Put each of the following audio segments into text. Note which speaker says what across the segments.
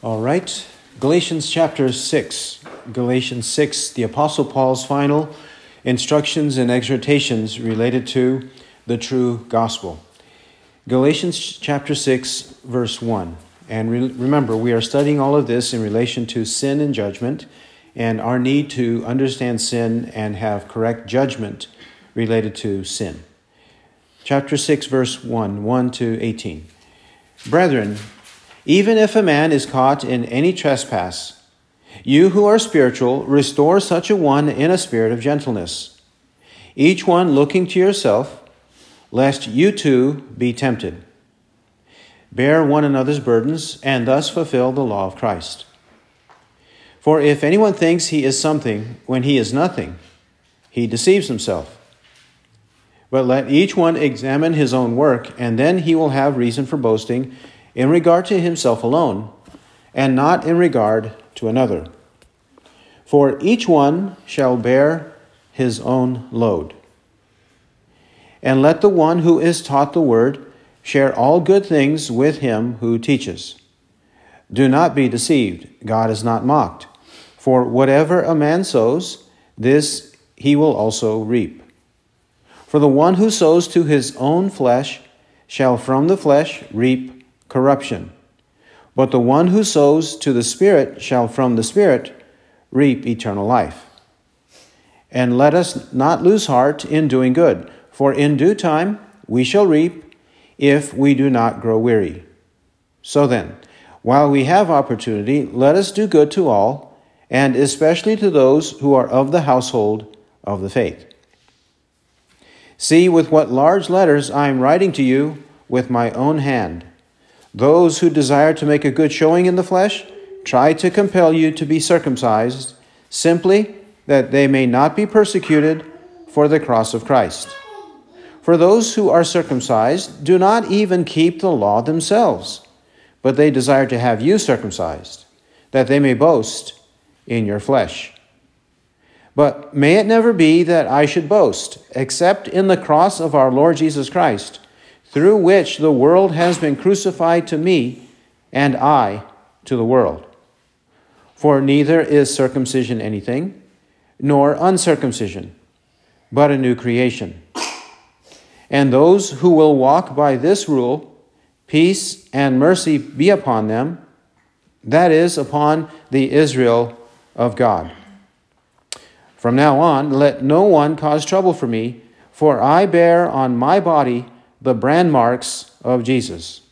Speaker 1: All right. Galatians chapter 6. Galatians 6, the Apostle Paul's final instructions and exhortations related to the true gospel. Galatians chapter 6, verse 1. And re- remember, we are studying all of this in relation to sin and judgment and our need to understand sin and have correct judgment related to sin. Chapter 6, verse 1 1 to 18. Brethren, even if a man is caught in any trespass, you who are spiritual, restore such a one in a spirit of gentleness, each one looking to yourself, lest you too be tempted. Bear one another's burdens, and thus fulfill the law of Christ. For if anyone thinks he is something when he is nothing, he deceives himself. But let each one examine his own work, and then he will have reason for boasting in regard to himself alone, and not in regard to another. For each one shall bear his own load. And let the one who is taught the word share all good things with him who teaches. Do not be deceived, God is not mocked. For whatever a man sows, this he will also reap. For the one who sows to his own flesh shall from the flesh reap corruption. But the one who sows to the Spirit shall from the Spirit reap eternal life. And let us not lose heart in doing good, for in due time we shall reap if we do not grow weary. So then, while we have opportunity, let us do good to all, and especially to those who are of the household of the faith. See with what large letters I am writing to you with my own hand. Those who desire to make a good showing in the flesh try to compel you to be circumcised, simply that they may not be persecuted for the cross of Christ. For those who are circumcised do not even keep the law themselves, but they desire to have you circumcised, that they may boast in your flesh. But may it never be that I should boast, except in the cross of our Lord Jesus Christ through which the world has been crucified to me and I to the world. For neither is circumcision anything, nor uncircumcision, but a new creation. And those who will walk by this rule, peace and mercy be upon them, that is, upon the Israel of God. From now on, let no one cause trouble for me, for I bear on my body the brand marks of Jesus.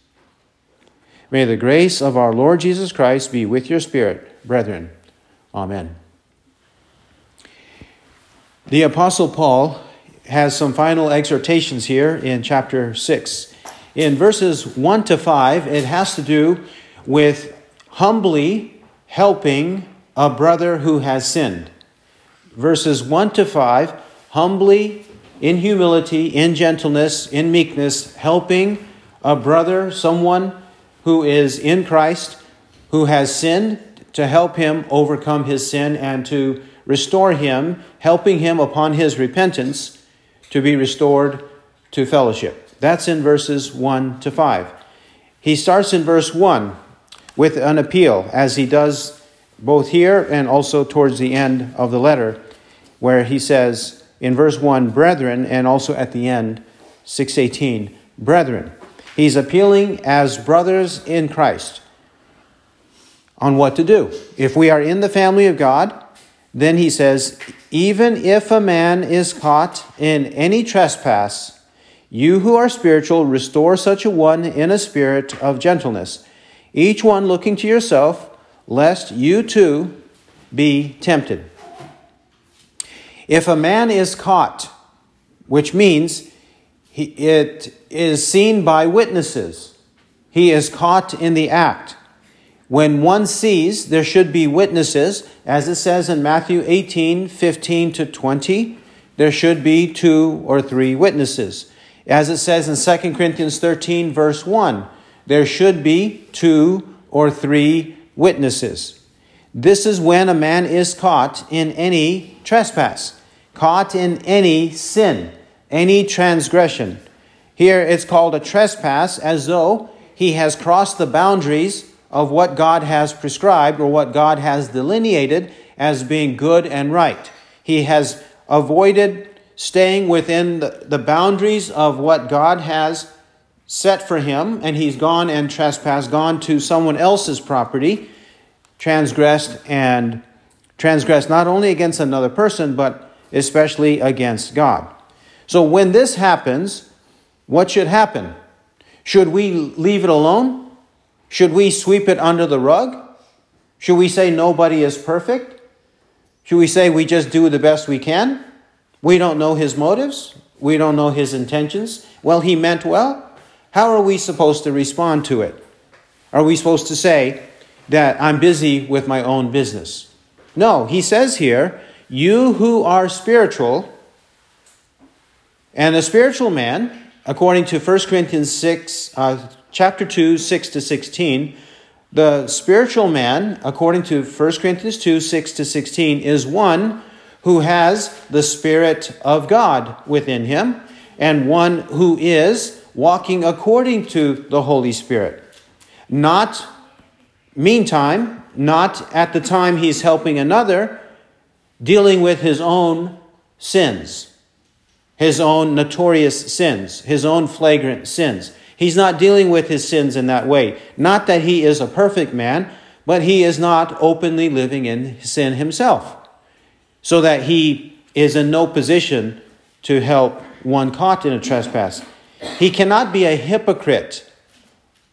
Speaker 1: May the grace of our Lord Jesus Christ be with your spirit, brethren. Amen. The Apostle Paul has some final exhortations here in chapter 6. In verses 1 to 5, it has to do with humbly helping a brother who has sinned. Verses 1 to 5, humbly in humility, in gentleness, in meekness, helping a brother, someone who is in Christ, who has sinned, to help him overcome his sin and to restore him, helping him upon his repentance to be restored to fellowship. That's in verses 1 to 5. He starts in verse 1 with an appeal, as he does both here and also towards the end of the letter, where he says, in verse 1, brethren, and also at the end, 618, brethren. He's appealing as brothers in Christ on what to do. If we are in the family of God, then he says, Even if a man is caught in any trespass, you who are spiritual, restore such a one in a spirit of gentleness, each one looking to yourself, lest you too be tempted. If a man is caught, which means he, it is seen by witnesses, he is caught in the act. When one sees, there should be witnesses, as it says in Matthew 18 15 to 20, there should be two or three witnesses. As it says in 2 Corinthians 13, verse 1, there should be two or three witnesses. This is when a man is caught in any trespass, caught in any sin, any transgression. Here it's called a trespass as though he has crossed the boundaries of what God has prescribed or what God has delineated as being good and right. He has avoided staying within the boundaries of what God has set for him, and he's gone and trespassed, gone to someone else's property transgressed and transgressed not only against another person, but especially against God. So when this happens, what should happen? Should we leave it alone? Should we sweep it under the rug? Should we say nobody is perfect? Should we say we just do the best we can? We don't know his motives. We don't know his intentions. Well, he meant well. How are we supposed to respond to it? Are we supposed to say, that I'm busy with my own business. No, he says here, you who are spiritual, and a spiritual man, according to 1 Corinthians 6, uh, chapter 2, 6 to 16, the spiritual man, according to 1 Corinthians 2, 6 to 16, is one who has the Spirit of God within him, and one who is walking according to the Holy Spirit, not meantime, not at the time he's helping another, dealing with his own sins, his own notorious sins, his own flagrant sins. He's not dealing with his sins in that way. Not that he is a perfect man, but he is not openly living in sin himself, so that he is in no position to help one caught in a trespass. He cannot be a hypocrite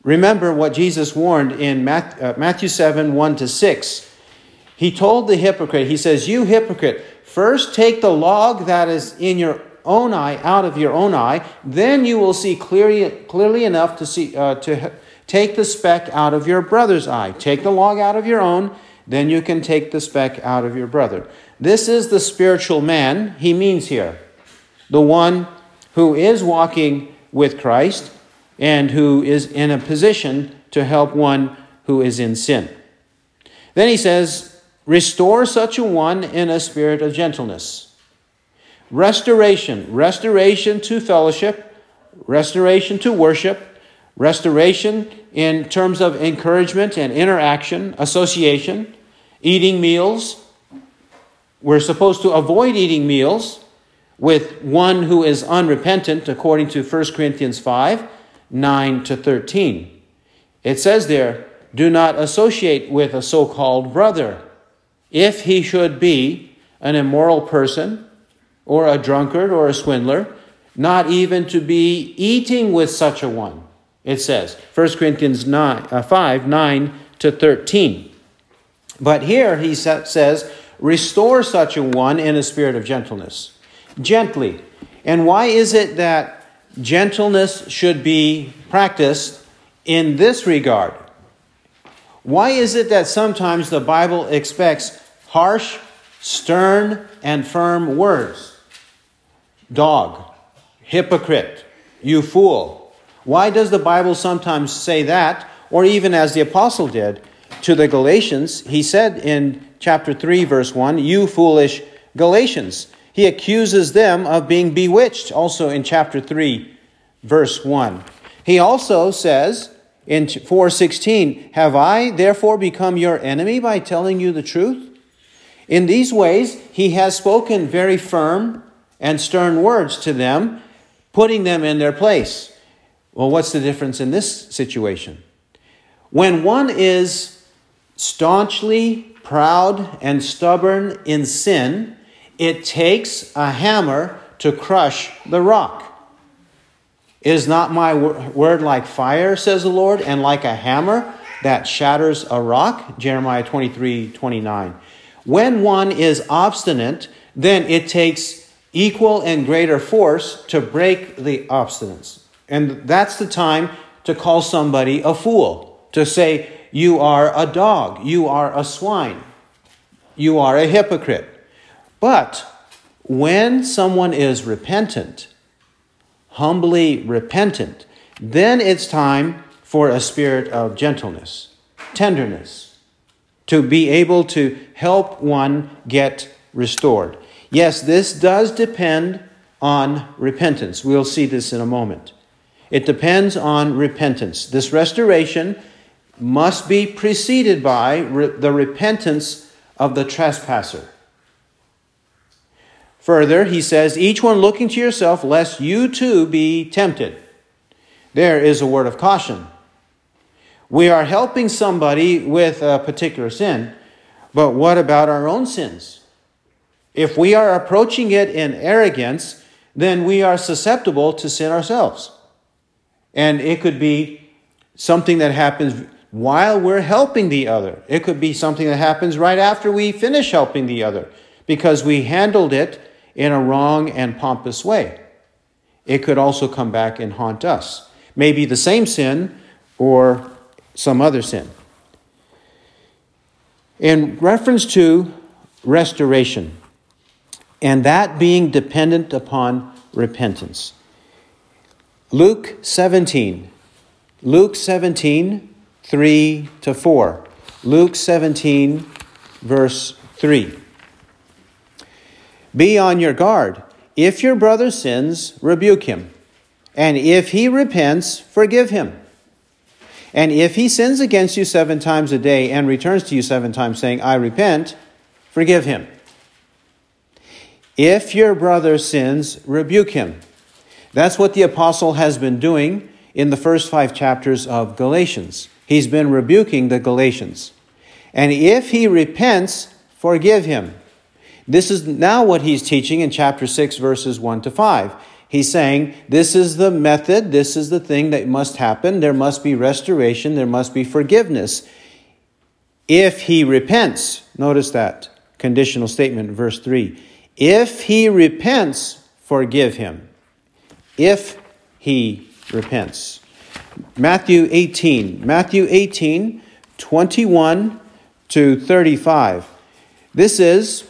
Speaker 1: Remember what Jesus warned in uh, Matthew 7 1 to 6. He told the hypocrite, He says, You hypocrite, first take the log that is in your own eye out of your own eye, then you will see clearly, clearly enough to, see, uh, to take the speck out of your brother's eye. Take the log out of your own, then you can take the speck out of your brother. This is the spiritual man he means here, the one who is walking with Christ and who is in a position to help one who is in sin. Then he says, Restore such a one in a spirit of gentleness. Restoration, restoration to fellowship, restoration to worship, restoration in terms of encouragement and interaction, association, eating meals. We're supposed to avoid eating meals with one who is unrepentant, according to 1 Corinthians 5 9 to 13. It says there, do not associate with a so called brother. If he should be an immoral person, or a drunkard, or a swindler, not even to be eating with such a one, it says. 1 Corinthians 9, uh, 5 9 to 13. But here he says, restore such a one in a spirit of gentleness, gently. And why is it that Gentleness should be practiced in this regard. Why is it that sometimes the Bible expects harsh, stern, and firm words? Dog, hypocrite, you fool. Why does the Bible sometimes say that, or even as the apostle did to the Galatians? He said in chapter 3, verse 1, You foolish Galatians. He accuses them of being bewitched, also in chapter 3, verse 1. He also says in 4:16, "Have I therefore become your enemy by telling you the truth?" In these ways, he has spoken very firm and stern words to them, putting them in their place. Well, what's the difference in this situation? When one is staunchly proud and stubborn in sin, it takes a hammer to crush the rock. Is not my word like fire, says the Lord, and like a hammer that shatters a rock? Jeremiah 23 29. When one is obstinate, then it takes equal and greater force to break the obstinance. And that's the time to call somebody a fool, to say, You are a dog, you are a swine, you are a hypocrite. But when someone is repentant, humbly repentant, then it's time for a spirit of gentleness, tenderness, to be able to help one get restored. Yes, this does depend on repentance. We'll see this in a moment. It depends on repentance. This restoration must be preceded by re- the repentance of the trespasser. Further, he says, Each one looking to yourself, lest you too be tempted. There is a word of caution. We are helping somebody with a particular sin, but what about our own sins? If we are approaching it in arrogance, then we are susceptible to sin ourselves. And it could be something that happens while we're helping the other, it could be something that happens right after we finish helping the other because we handled it in a wrong and pompous way. It could also come back and haunt us. Maybe the same sin or some other sin. In reference to restoration, and that being dependent upon repentance. Luke 17, Luke 17, 3 to 4. Luke 17, verse 3. Be on your guard. If your brother sins, rebuke him. And if he repents, forgive him. And if he sins against you seven times a day and returns to you seven times, saying, I repent, forgive him. If your brother sins, rebuke him. That's what the apostle has been doing in the first five chapters of Galatians. He's been rebuking the Galatians. And if he repents, forgive him. This is now what he's teaching in chapter 6, verses 1 to 5. He's saying, This is the method, this is the thing that must happen. There must be restoration, there must be forgiveness. If he repents, notice that conditional statement, verse 3. If he repents, forgive him. If he repents. Matthew 18, Matthew 18, 21 to 35. This is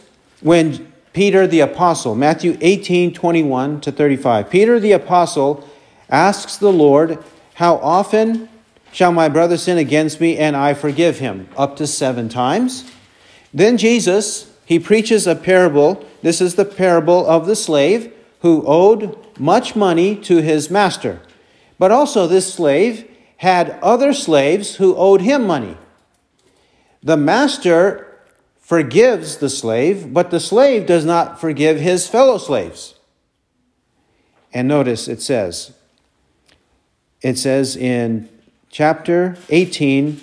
Speaker 1: when Peter the Apostle, Matthew 18 21 to 35, Peter the Apostle asks the Lord, How often shall my brother sin against me and I forgive him? Up to seven times. Then Jesus, he preaches a parable. This is the parable of the slave who owed much money to his master. But also, this slave had other slaves who owed him money. The master forgives the slave, but the slave does not forgive his fellow slaves. And notice it says, it says in chapter 18,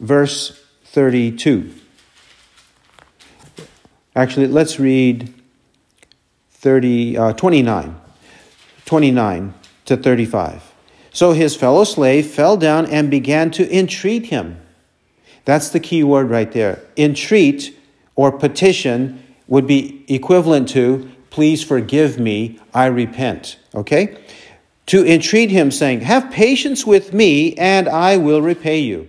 Speaker 1: verse 32. Actually, let's read 30, uh, 29, 29 to 35. So his fellow slave fell down and began to entreat him. That's the key word right there. Entreat or petition would be equivalent to, Please forgive me, I repent. Okay? To entreat him, saying, Have patience with me, and I will repay you.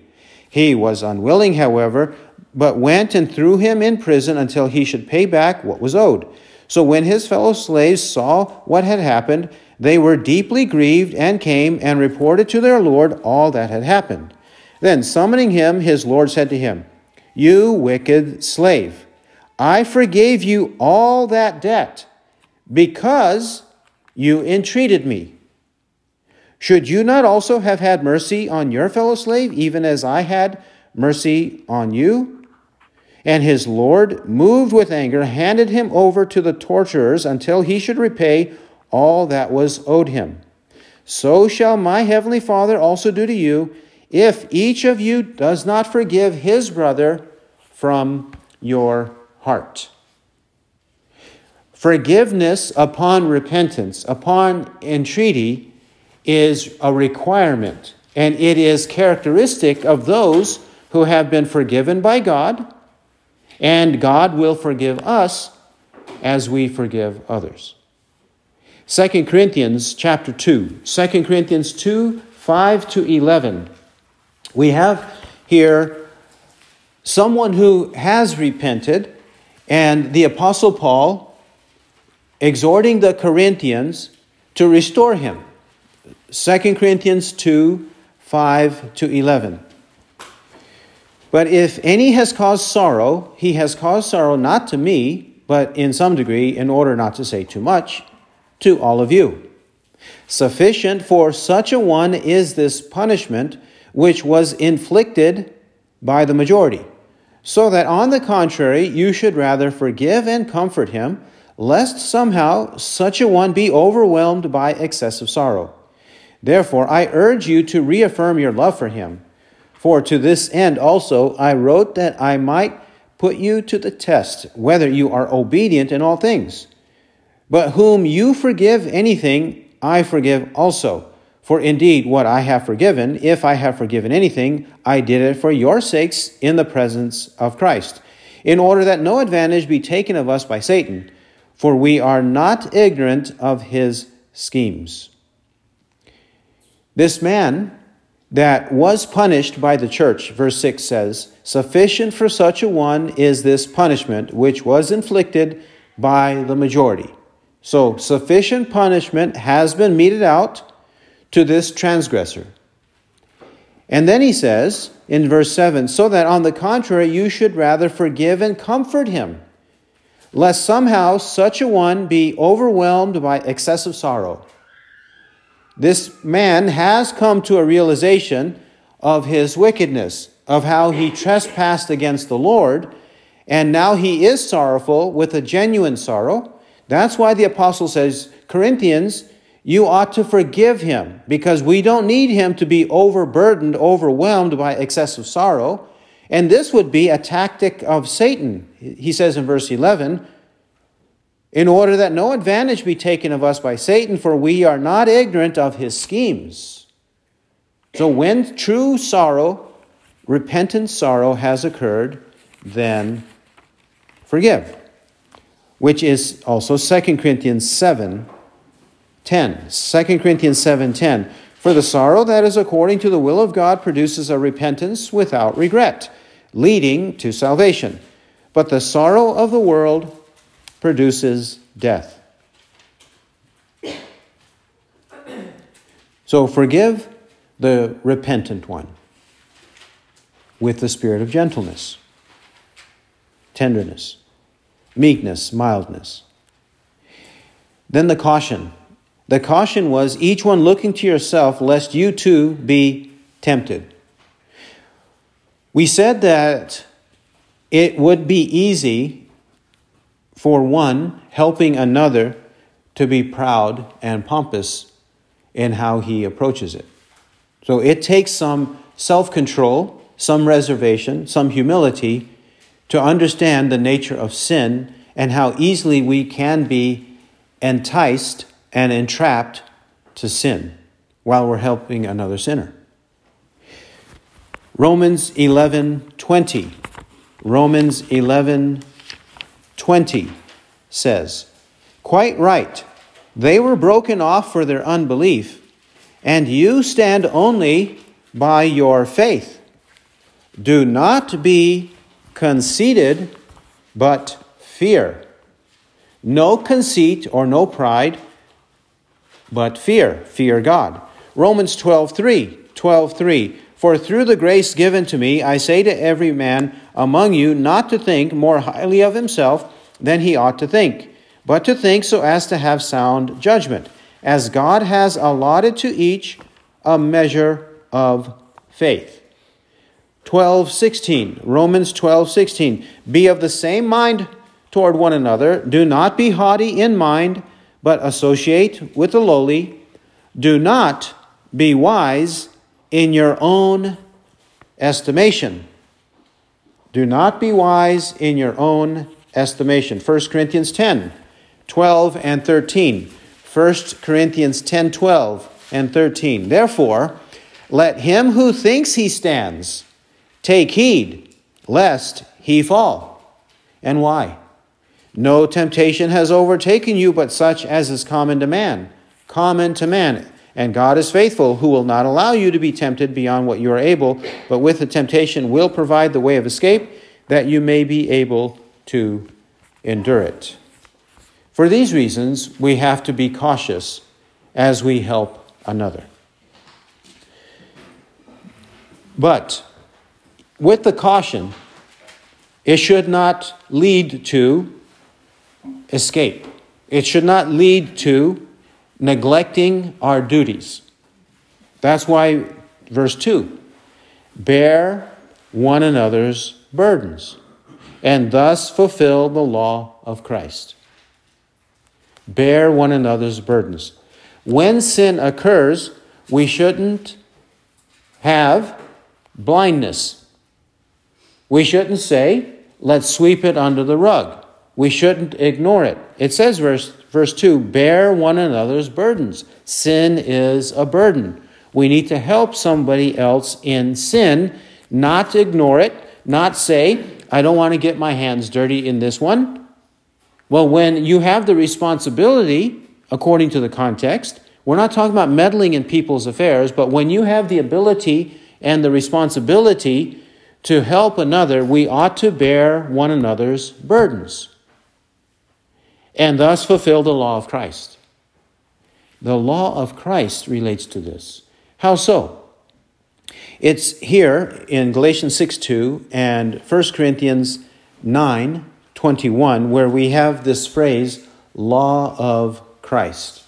Speaker 1: He was unwilling, however, but went and threw him in prison until he should pay back what was owed. So when his fellow slaves saw what had happened, they were deeply grieved and came and reported to their Lord all that had happened. Then, summoning him, his Lord said to him, you wicked slave, I forgave you all that debt because you entreated me. Should you not also have had mercy on your fellow slave, even as I had mercy on you? And his Lord, moved with anger, handed him over to the torturers until he should repay all that was owed him. So shall my heavenly Father also do to you if each of you does not forgive his brother from your heart. Forgiveness upon repentance, upon entreaty, is a requirement, and it is characteristic of those who have been forgiven by God, and God will forgive us as we forgive others. 2 Corinthians chapter 2, 2 Corinthians 2, 5 to 11. We have here someone who has repented, and the Apostle Paul exhorting the Corinthians to restore him. 2 Corinthians 2 5 to 11. But if any has caused sorrow, he has caused sorrow not to me, but in some degree, in order not to say too much, to all of you. Sufficient for such a one is this punishment which was inflicted by the majority. So that on the contrary, you should rather forgive and comfort him, lest somehow such a one be overwhelmed by excessive sorrow. Therefore, I urge you to reaffirm your love for him. For to this end also I wrote that I might put you to the test whether you are obedient in all things. But whom you forgive anything, I forgive also. For indeed, what I have forgiven, if I have forgiven anything, I did it for your sakes in the presence of Christ, in order that no advantage be taken of us by Satan, for we are not ignorant of his schemes. This man that was punished by the church, verse 6 says, Sufficient for such a one is this punishment which was inflicted by the majority. So, sufficient punishment has been meted out to this transgressor. And then he says in verse 7 so that on the contrary, you should rather forgive and comfort him, lest somehow such a one be overwhelmed by excessive sorrow. This man has come to a realization of his wickedness, of how he trespassed against the Lord, and now he is sorrowful with a genuine sorrow. That's why the apostle says, Corinthians, you ought to forgive him because we don't need him to be overburdened, overwhelmed by excessive sorrow. And this would be a tactic of Satan, he says in verse 11, in order that no advantage be taken of us by Satan, for we are not ignorant of his schemes. So when true sorrow, repentant sorrow, has occurred, then forgive, which is also 2 Corinthians 7 10. 2 Corinthians 7:10. For the sorrow that is according to the will of God produces a repentance without regret, leading to salvation. But the sorrow of the world produces death. So forgive the repentant one with the spirit of gentleness, tenderness, meekness, mildness. Then the caution the caution was each one looking to yourself, lest you too be tempted. We said that it would be easy for one helping another to be proud and pompous in how he approaches it. So it takes some self control, some reservation, some humility to understand the nature of sin and how easily we can be enticed and entrapped to sin while we're helping another sinner. Romans 11:20 Romans 11:20 says, "Quite right. They were broken off for their unbelief, and you stand only by your faith. Do not be conceited, but fear. No conceit or no pride, but fear, fear God. Romans 12 3, 12 3. For through the grace given to me, I say to every man among you not to think more highly of himself than he ought to think, but to think so as to have sound judgment, as God has allotted to each a measure of faith. 12:16 Romans 12:16 Be of the same mind toward one another do not be haughty in mind but associate with the lowly. Do not be wise in your own estimation. Do not be wise in your own estimation. 1 Corinthians 10, 12 and 13. 1 Corinthians 10, 12 and 13. Therefore, let him who thinks he stands take heed lest he fall. And why? No temptation has overtaken you but such as is common to man. Common to man. And God is faithful, who will not allow you to be tempted beyond what you are able, but with the temptation will provide the way of escape, that you may be able to endure it. For these reasons, we have to be cautious as we help another. But with the caution, it should not lead to escape. It should not lead to neglecting our duties. That's why, verse 2 bear one another's burdens and thus fulfill the law of Christ. Bear one another's burdens. When sin occurs, we shouldn't have blindness. We shouldn't say, let's sweep it under the rug we shouldn't ignore it. It says, verse, verse 2 bear one another's burdens. Sin is a burden. We need to help somebody else in sin, not ignore it, not say, I don't want to get my hands dirty in this one. Well, when you have the responsibility, according to the context, we're not talking about meddling in people's affairs, but when you have the ability and the responsibility to help another, we ought to bear one another's burdens and thus fulfill the law of Christ. The law of Christ relates to this. How so? It's here in Galatians 6 2 and 1 Corinthians 9 21, where we have this phrase, law of Christ.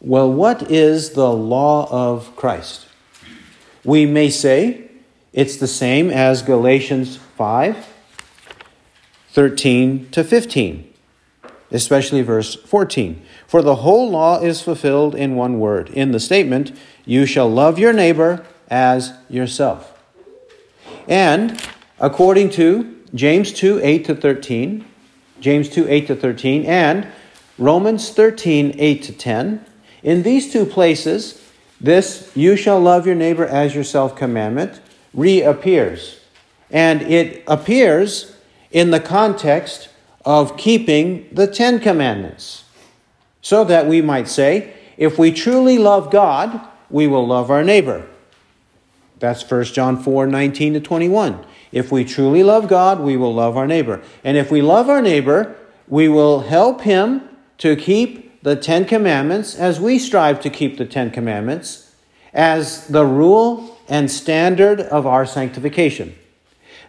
Speaker 1: Well, what is the law of Christ? We may say it's the same as Galatians 5 13 to 15 especially verse 14. For the whole law is fulfilled in one word, in the statement, You shall love your neighbor as yourself. And according to James 2 8 to 13, James 2 8 to 13, and Romans 13 8 to 10, in these two places, this you shall love your neighbor as yourself commandment reappears. And it appears in the context of keeping the Ten Commandments. So that we might say, if we truly love God, we will love our neighbor. That's 1 John 4 19 to 21. If we truly love God, we will love our neighbor. And if we love our neighbor, we will help him to keep the Ten Commandments as we strive to keep the Ten Commandments as the rule and standard of our sanctification.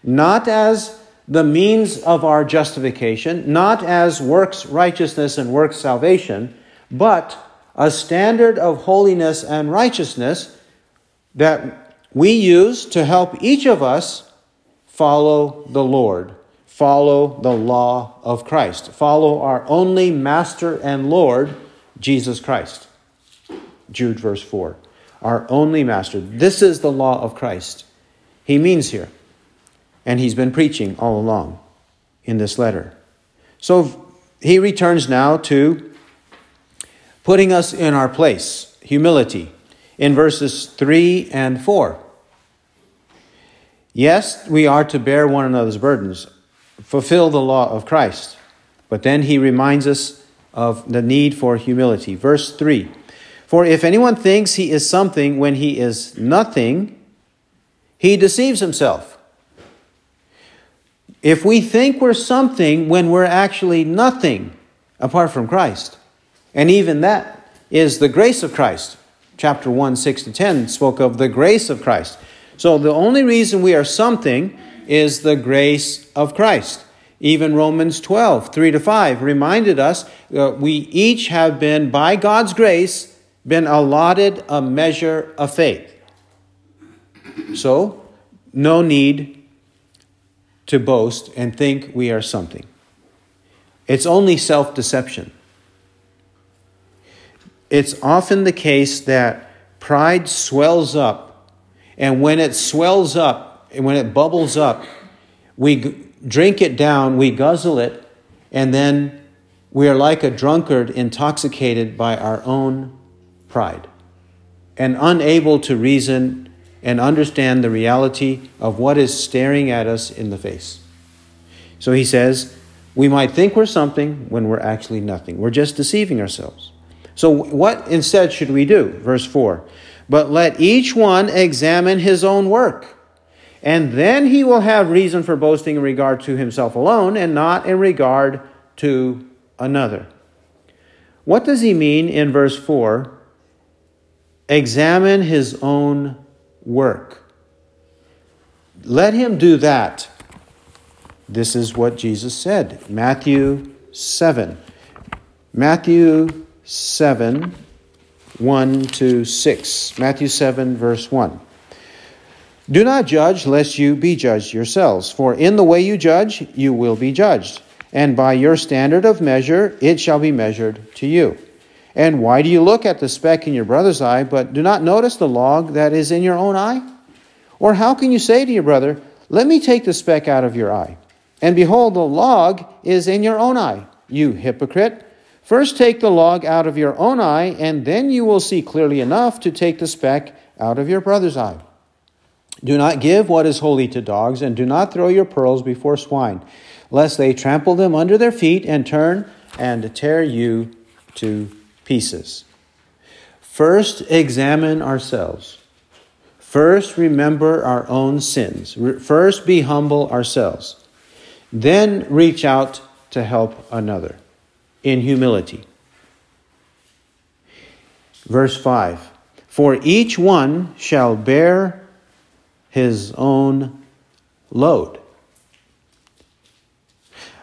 Speaker 1: Not as the means of our justification, not as works righteousness and works salvation, but a standard of holiness and righteousness that we use to help each of us follow the Lord, follow the law of Christ, follow our only master and Lord, Jesus Christ. Jude verse 4. Our only master. This is the law of Christ. He means here and he's been preaching all along in this letter. So he returns now to putting us in our place, humility, in verses 3 and 4. Yes, we are to bear one another's burdens, fulfill the law of Christ. But then he reminds us of the need for humility. Verse 3 For if anyone thinks he is something when he is nothing, he deceives himself if we think we're something when we're actually nothing apart from Christ. And even that is the grace of Christ. Chapter 1, 6 to 10 spoke of the grace of Christ. So the only reason we are something is the grace of Christ. Even Romans 12, 3 to 5 reminded us that uh, we each have been, by God's grace, been allotted a measure of faith. So, no need to boast and think we are something. It's only self deception. It's often the case that pride swells up, and when it swells up, and when it bubbles up, we g- drink it down, we guzzle it, and then we are like a drunkard intoxicated by our own pride and unable to reason and understand the reality of what is staring at us in the face. So he says, we might think we're something when we're actually nothing. We're just deceiving ourselves. So, what instead should we do? Verse 4 But let each one examine his own work, and then he will have reason for boasting in regard to himself alone and not in regard to another. What does he mean in verse 4? Examine his own work. Let him do that. This is what Jesus said. Matthew 7. Matthew 7, 1 to 6. Matthew 7, verse 1. Do not judge, lest you be judged yourselves. For in the way you judge, you will be judged. And by your standard of measure, it shall be measured to you. And why do you look at the speck in your brother's eye, but do not notice the log that is in your own eye? Or how can you say to your brother, Let me take the speck out of your eye? And behold, the log is in your own eye, you hypocrite. First take the log out of your own eye, and then you will see clearly enough to take the speck out of your brother's eye. Do not give what is holy to dogs, and do not throw your pearls before swine, lest they trample them under their feet and turn and tear you to pieces. First, examine ourselves. First, remember our own sins. First, be humble ourselves. Then, reach out to help another in humility. Verse 5 For each one shall bear his own load.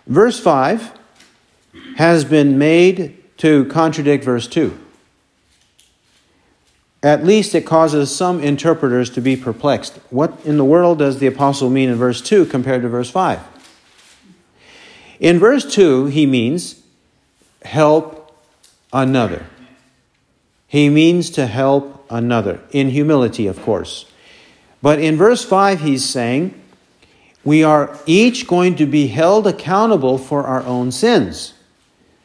Speaker 1: Verse 5 has been made to contradict verse 2. At least it causes some interpreters to be perplexed. What in the world does the apostle mean in verse 2 compared to verse 5? In verse 2, he means help another. He means to help another, in humility, of course. But in verse 5, he's saying, We are each going to be held accountable for our own sins.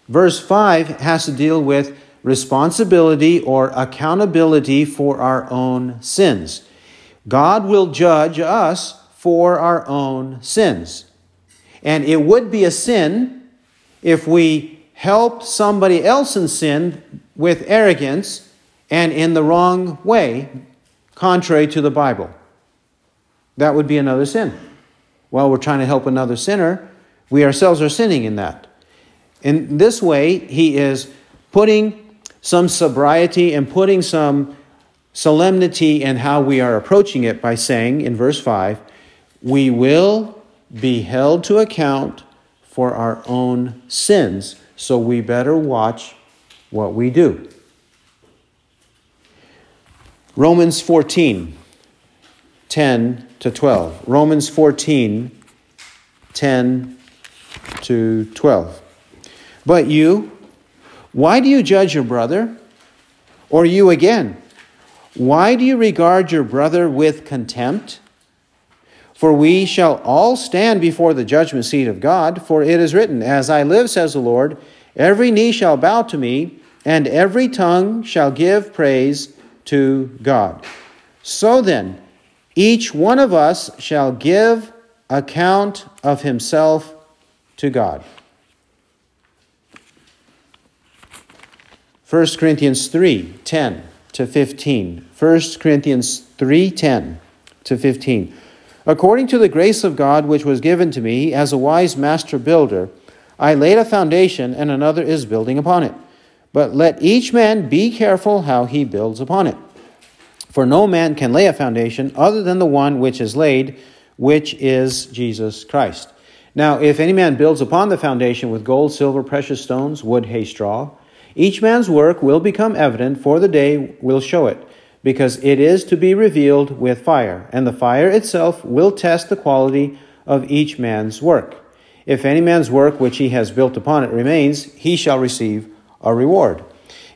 Speaker 1: Verse 5 has to deal with responsibility or accountability for our own sins. God will judge us for our own sins. And it would be a sin if we helped somebody else in sin with arrogance and in the wrong way, contrary to the Bible. That would be another sin. While we're trying to help another sinner. We ourselves are sinning in that. In this way, he is putting some sobriety and putting some solemnity in how we are approaching it by saying in verse 5 we will be held to account for our own sins, so we better watch what we do. Romans 14, 10 to 12. Romans 14, 10 to 12. But you, why do you judge your brother? Or you again, why do you regard your brother with contempt? For we shall all stand before the judgment seat of God, for it is written, As I live, says the Lord, every knee shall bow to me, and every tongue shall give praise to God. So then, each one of us shall give account of himself to God. 1 Corinthians 3 10 to 15. 1 Corinthians 3 10 to 15. According to the grace of God which was given to me as a wise master builder, I laid a foundation and another is building upon it. But let each man be careful how he builds upon it. For no man can lay a foundation other than the one which is laid, which is Jesus Christ. Now, if any man builds upon the foundation with gold, silver, precious stones, wood, hay, straw, each man's work will become evident, for the day will show it, because it is to be revealed with fire, and the fire itself will test the quality of each man's work. If any man's work which he has built upon it remains, he shall receive a reward.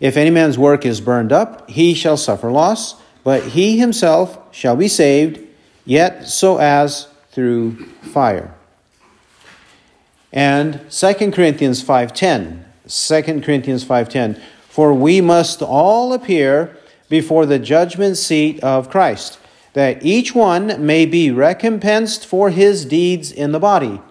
Speaker 1: If any man's work is burned up, he shall suffer loss, but he himself shall be saved, yet so as through fire. And 2 Corinthians 5:10 2 Corinthians 5:10, "For we must all appear before the judgment seat of Christ, that each one may be recompensed for his deeds in the body,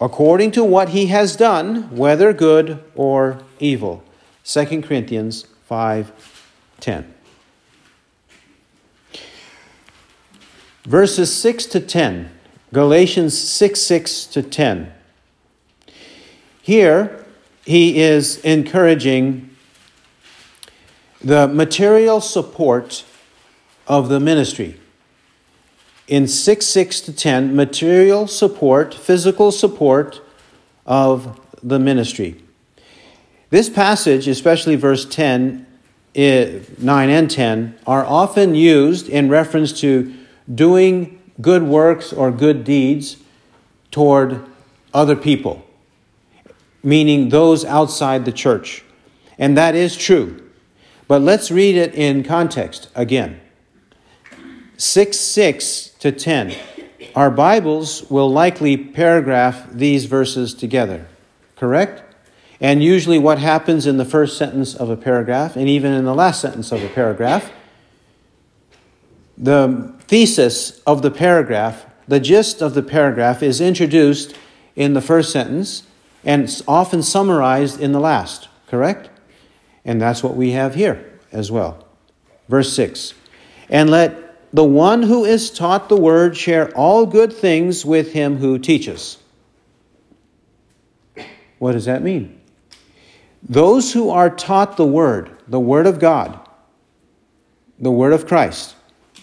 Speaker 1: according to what he has done, whether good or evil." 2 Corinthians 5:10. Verses 6 to 10, Galatians 6 6 to 10. Here, he is encouraging the material support of the ministry. In 6 6 to 10, material support, physical support of the ministry. This passage, especially verse 10, eh, 9 and 10, are often used in reference to doing good works or good deeds toward other people meaning those outside the church. And that is true. But let's read it in context again. 6 6 to 10. Our Bibles will likely paragraph these verses together, correct? And usually, what happens in the first sentence of a paragraph, and even in the last sentence of a paragraph, the thesis of the paragraph, the gist of the paragraph, is introduced in the first sentence, and often summarized in the last, correct? And that's what we have here as well. Verse 6 And let the one who is taught the word share all good things with him who teaches. What does that mean? Those who are taught the word, the word of God, the word of Christ,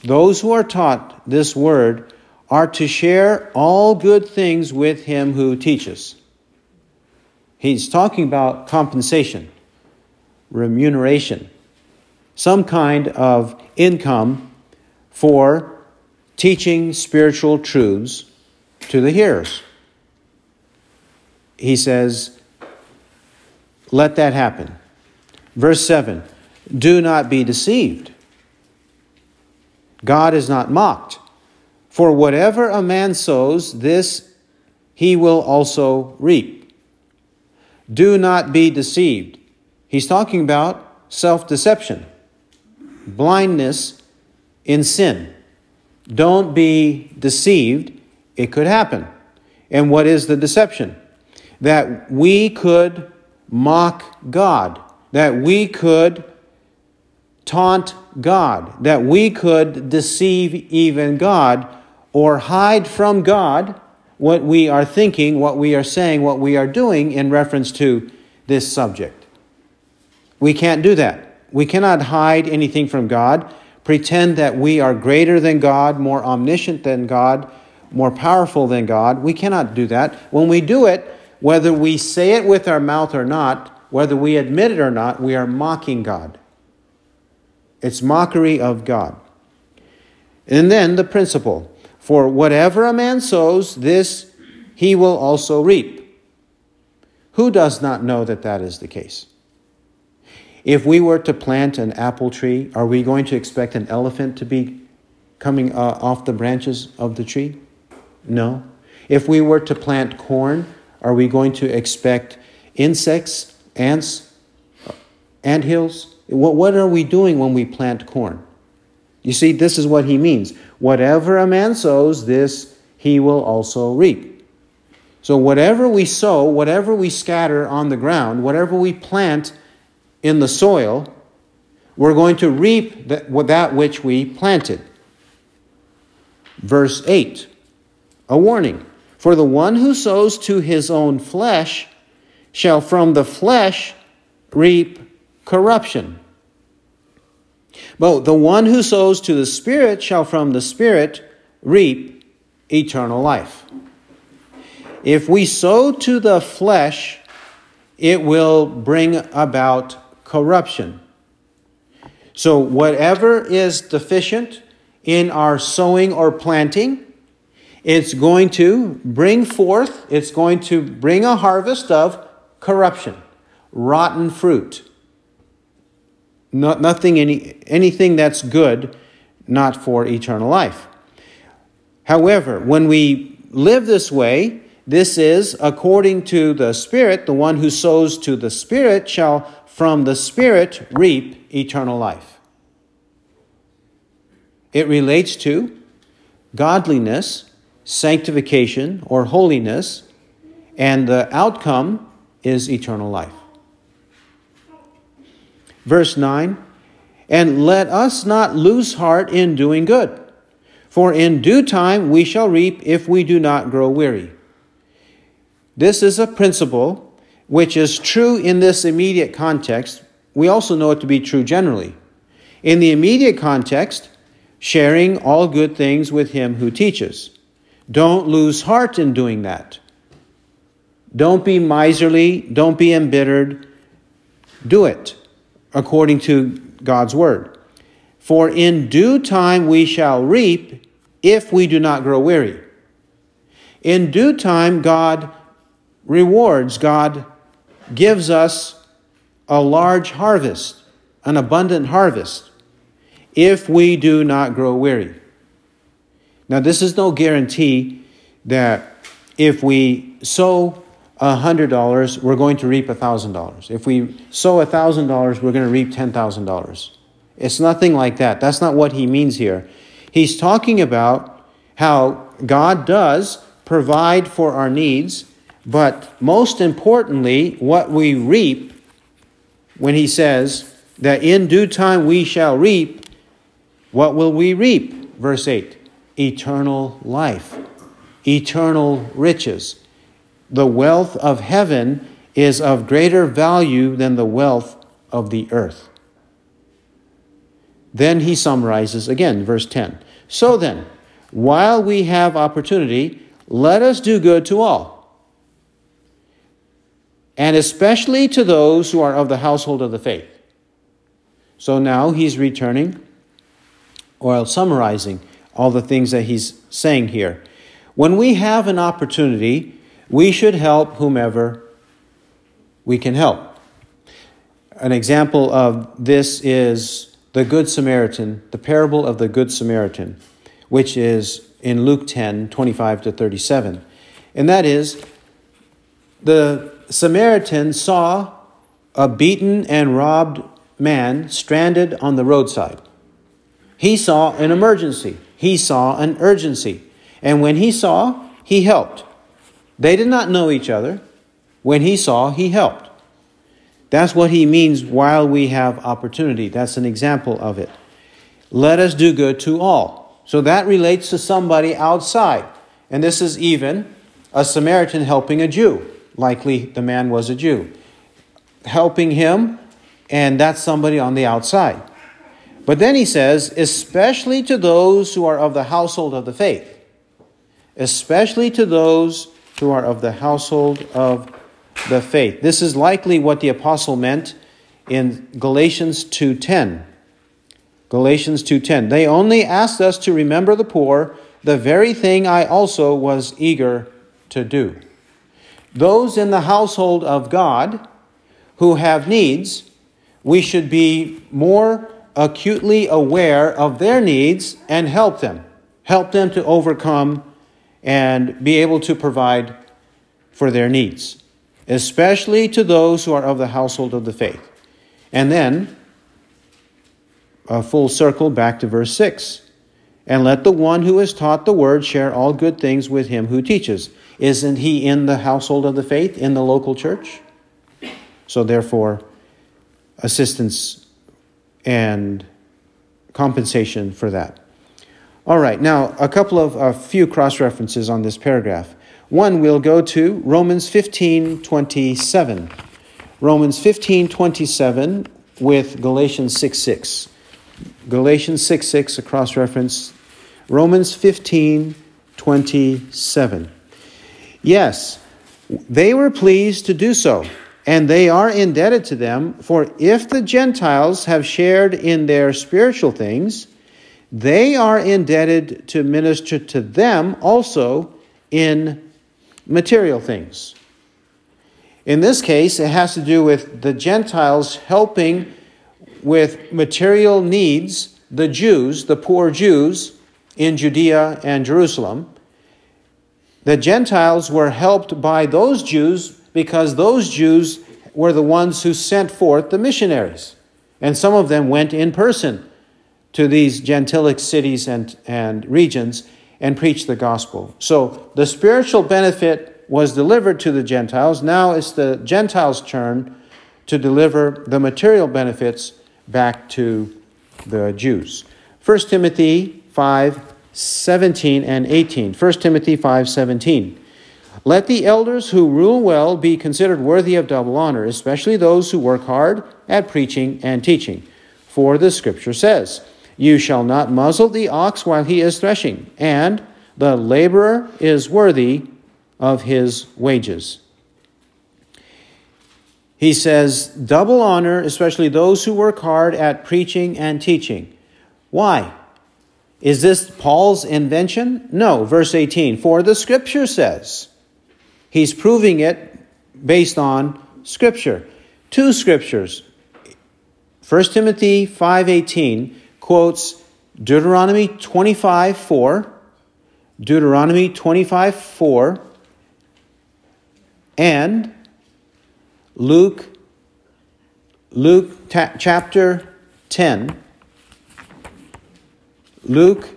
Speaker 1: those who are taught this word are to share all good things with him who teaches. He's talking about compensation, remuneration, some kind of income for teaching spiritual truths to the hearers. He says, let that happen. Verse 7 Do not be deceived. God is not mocked. For whatever a man sows, this he will also reap. Do not be deceived. He's talking about self deception, blindness in sin. Don't be deceived. It could happen. And what is the deception? That we could mock God, that we could taunt God, that we could deceive even God or hide from God what we are thinking, what we are saying, what we are doing in reference to this subject. We can't do that. We cannot hide anything from God, pretend that we are greater than God, more omniscient than God, more powerful than God. We cannot do that. When we do it, whether we say it with our mouth or not, whether we admit it or not, we are mocking God. It's mockery of God. And then the principle for whatever a man sows, this he will also reap. Who does not know that that is the case? If we were to plant an apple tree, are we going to expect an elephant to be coming uh, off the branches of the tree? No. If we were to plant corn, are we going to expect insects, ants, uh, ant hills? What, what are we doing when we plant corn? You see, this is what he means. Whatever a man sows, this he will also reap. So, whatever we sow, whatever we scatter on the ground, whatever we plant in the soil, we're going to reap that which we planted. Verse 8 a warning. For the one who sows to his own flesh shall from the flesh reap corruption. But the one who sows to the Spirit shall from the Spirit reap eternal life. If we sow to the flesh, it will bring about corruption. So, whatever is deficient in our sowing or planting, it's going to bring forth, it's going to bring a harvest of corruption, rotten fruit not, nothing any, anything that's good, not for eternal life. However, when we live this way, this is according to the Spirit, the one who sows to the Spirit shall from the Spirit reap eternal life. It relates to godliness, sanctification, or holiness, and the outcome is eternal life. Verse 9 And let us not lose heart in doing good, for in due time we shall reap if we do not grow weary. This is a principle which is true in this immediate context. We also know it to be true generally. In the immediate context, sharing all good things with him who teaches. Don't lose heart in doing that. Don't be miserly. Don't be embittered. Do it according to God's word. For in due time we shall reap if we do not grow weary. In due time, God rewards, God gives us a large harvest, an abundant harvest, if we do not grow weary. Now, this is no guarantee that if we sow $100, we're going to reap $1,000. If we sow $1,000, we're going to reap $10,000. It's nothing like that. That's not what he means here. He's talking about how God does provide for our needs, but most importantly, what we reap when he says that in due time we shall reap, what will we reap? Verse 8 eternal life, eternal riches the wealth of heaven is of greater value than the wealth of the earth. Then he summarizes again, verse 10. So then, while we have opportunity, let us do good to all, and especially to those who are of the household of the faith. So now he's returning or summarizing all the things that he's saying here. When we have an opportunity, we should help whomever we can help. An example of this is the Good Samaritan, the parable of the Good Samaritan, which is in Luke 10 25 to 37. And that is the Samaritan saw a beaten and robbed man stranded on the roadside. He saw an emergency, he saw an urgency. And when he saw, he helped. They did not know each other. When he saw, he helped. That's what he means while we have opportunity. That's an example of it. Let us do good to all. So that relates to somebody outside. And this is even a Samaritan helping a Jew. Likely the man was a Jew. Helping him, and that's somebody on the outside. But then he says, especially to those who are of the household of the faith, especially to those who are of the household of the faith. This is likely what the apostle meant in Galatians 2:10. Galatians 2:10. They only asked us to remember the poor, the very thing I also was eager to do. Those in the household of God who have needs, we should be more acutely aware of their needs and help them. Help them to overcome and be able to provide for their needs, especially to those who are of the household of the faith. And then, a full circle back to verse 6. And let the one who is taught the word share all good things with him who teaches. Isn't he in the household of the faith, in the local church? So, therefore, assistance and compensation for that. All right, now a couple of a few cross references on this paragraph. One, we'll go to Romans 15 27. Romans 15 27 with Galatians 6 6. Galatians 6 6, a cross reference. Romans 15 27. Yes, they were pleased to do so, and they are indebted to them, for if the Gentiles have shared in their spiritual things, they are indebted to minister to them also in material things. In this case, it has to do with the Gentiles helping with material needs the Jews, the poor Jews in Judea and Jerusalem. The Gentiles were helped by those Jews because those Jews were the ones who sent forth the missionaries. And some of them went in person to these Gentilic cities and, and regions and preach the gospel. So the spiritual benefit was delivered to the Gentiles. Now it's the Gentiles' turn to deliver the material benefits back to the Jews. 1 Timothy 5 17 and 18. 1 Timothy 5 17. Let the elders who rule well be considered worthy of double honor, especially those who work hard at preaching and teaching. For the scripture says, you shall not muzzle the ox while he is threshing, and the laborer is worthy of his wages. He says, double honor, especially those who work hard at preaching and teaching. Why? Is this Paul's invention? No. Verse 18 For the scripture says, he's proving it based on scripture. Two scriptures 1 Timothy 5:18 quotes Deuteronomy 25 4, Deuteronomy 25 4, and Luke, Luke ta- chapter 10. Luke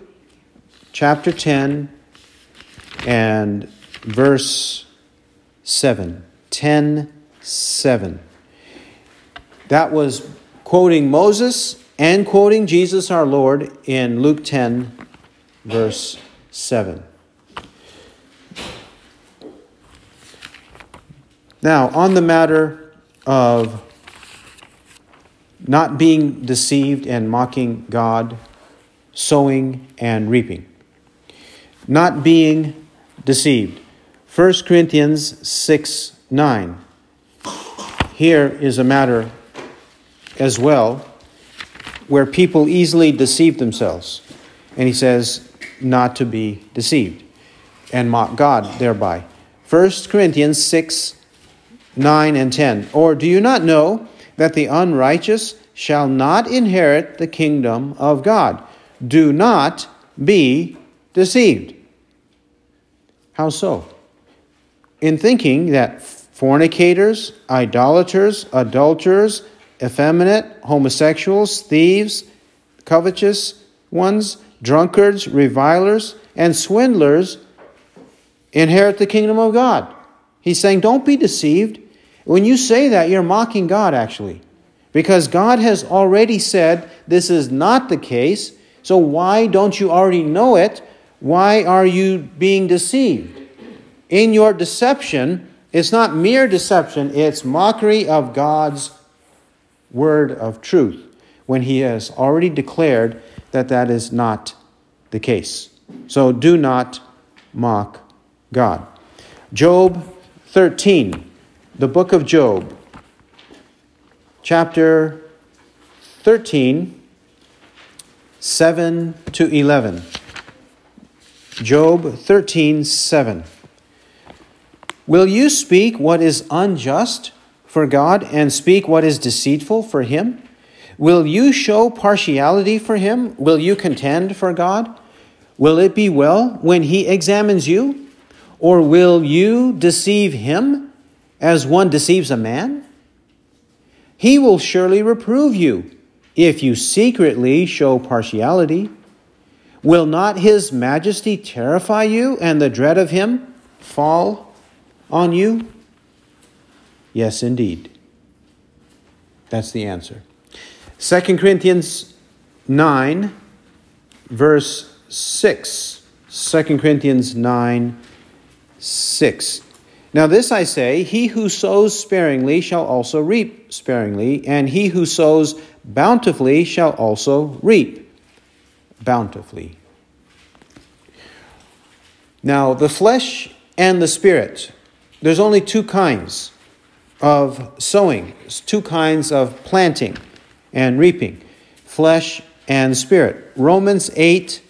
Speaker 1: chapter 10 and verse 7. 10 7. That was quoting Moses and quoting Jesus our Lord in Luke 10, verse 7. Now, on the matter of not being deceived and mocking God, sowing and reaping. Not being deceived. 1 Corinthians 6 9. Here is a matter as well where people easily deceive themselves. And he says, not to be deceived and mock God thereby. 1 Corinthians 6 9 and 10. Or do you not know that the unrighteous shall not inherit the kingdom of God? Do not be deceived. How so? In thinking that fornicators, idolaters, adulterers, effeminate, homosexuals, thieves, covetous ones, drunkards, revilers, and swindlers inherit the kingdom of God. He's saying, don't be deceived. When you say that, you're mocking God, actually, because God has already said this is not the case. So why don't you already know it? Why are you being deceived? In your deception, it's not mere deception, it's mockery of God's word of truth when he has already declared that that is not the case. So do not mock God. Job 13, the book of Job, chapter 13, 7 to 11. Job 13, 7. Will you speak what is unjust? for God and speak what is deceitful for him? Will you show partiality for him? Will you contend for God? Will it be well when he examines you? Or will you deceive him as one deceives a man? He will surely reprove you if you secretly show partiality. Will not his majesty terrify you and the dread of him fall on you? Yes, indeed. That's the answer. 2 Corinthians 9, verse 6. 2 Corinthians 9, 6. Now, this I say He who sows sparingly shall also reap sparingly, and he who sows bountifully shall also reap bountifully. Now, the flesh and the spirit, there's only two kinds of sowing, two kinds of planting and reaping, flesh and spirit. Romans 8,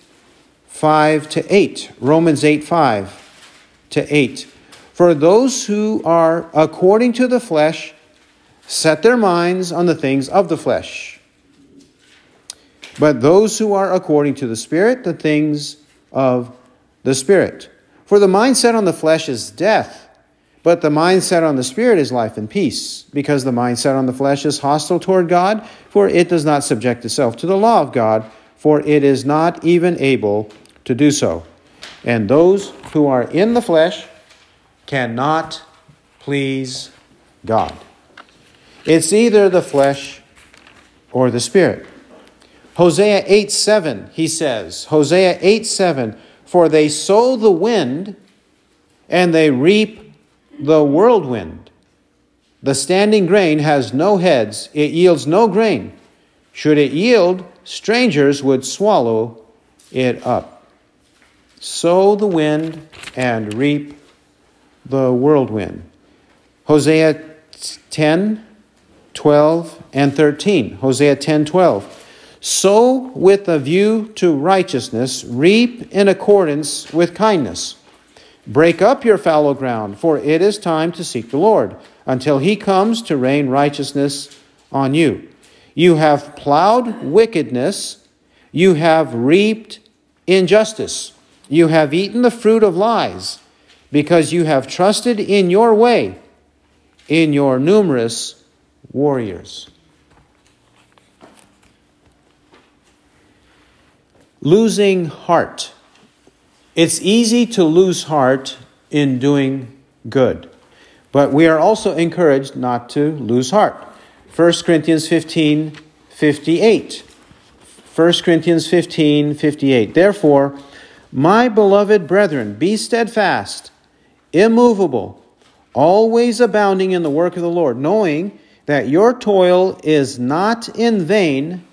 Speaker 1: 5 to 8. Romans 8, 5 to 8. For those who are according to the flesh set their minds on the things of the flesh. But those who are according to the Spirit, the things of the Spirit. For the mindset on the flesh is death but the mindset on the spirit is life and peace, because the mindset on the flesh is hostile toward God, for it does not subject itself to the law of God, for it is not even able to do so. And those who are in the flesh cannot please God. It's either the flesh or the spirit. Hosea 8 7, he says, Hosea 8 7, for they sow the wind and they reap the whirlwind. The standing grain has no heads, it yields no grain. Should it yield, strangers would swallow it up. Sow the wind and reap the whirlwind. Hosea 10, 12, and 13. Hosea 10, 12. Sow with a view to righteousness, reap in accordance with kindness. Break up your fallow ground, for it is time to seek the Lord, until he comes to rain righteousness on you. You have plowed wickedness, you have reaped injustice, you have eaten the fruit of lies, because you have trusted in your way, in your numerous warriors. Losing heart. It's easy to lose heart in doing good, but we are also encouraged not to lose heart. 1 Corinthians 15 58. 1 Corinthians 15 58. Therefore, my beloved brethren, be steadfast, immovable, always abounding in the work of the Lord, knowing that your toil is not in vain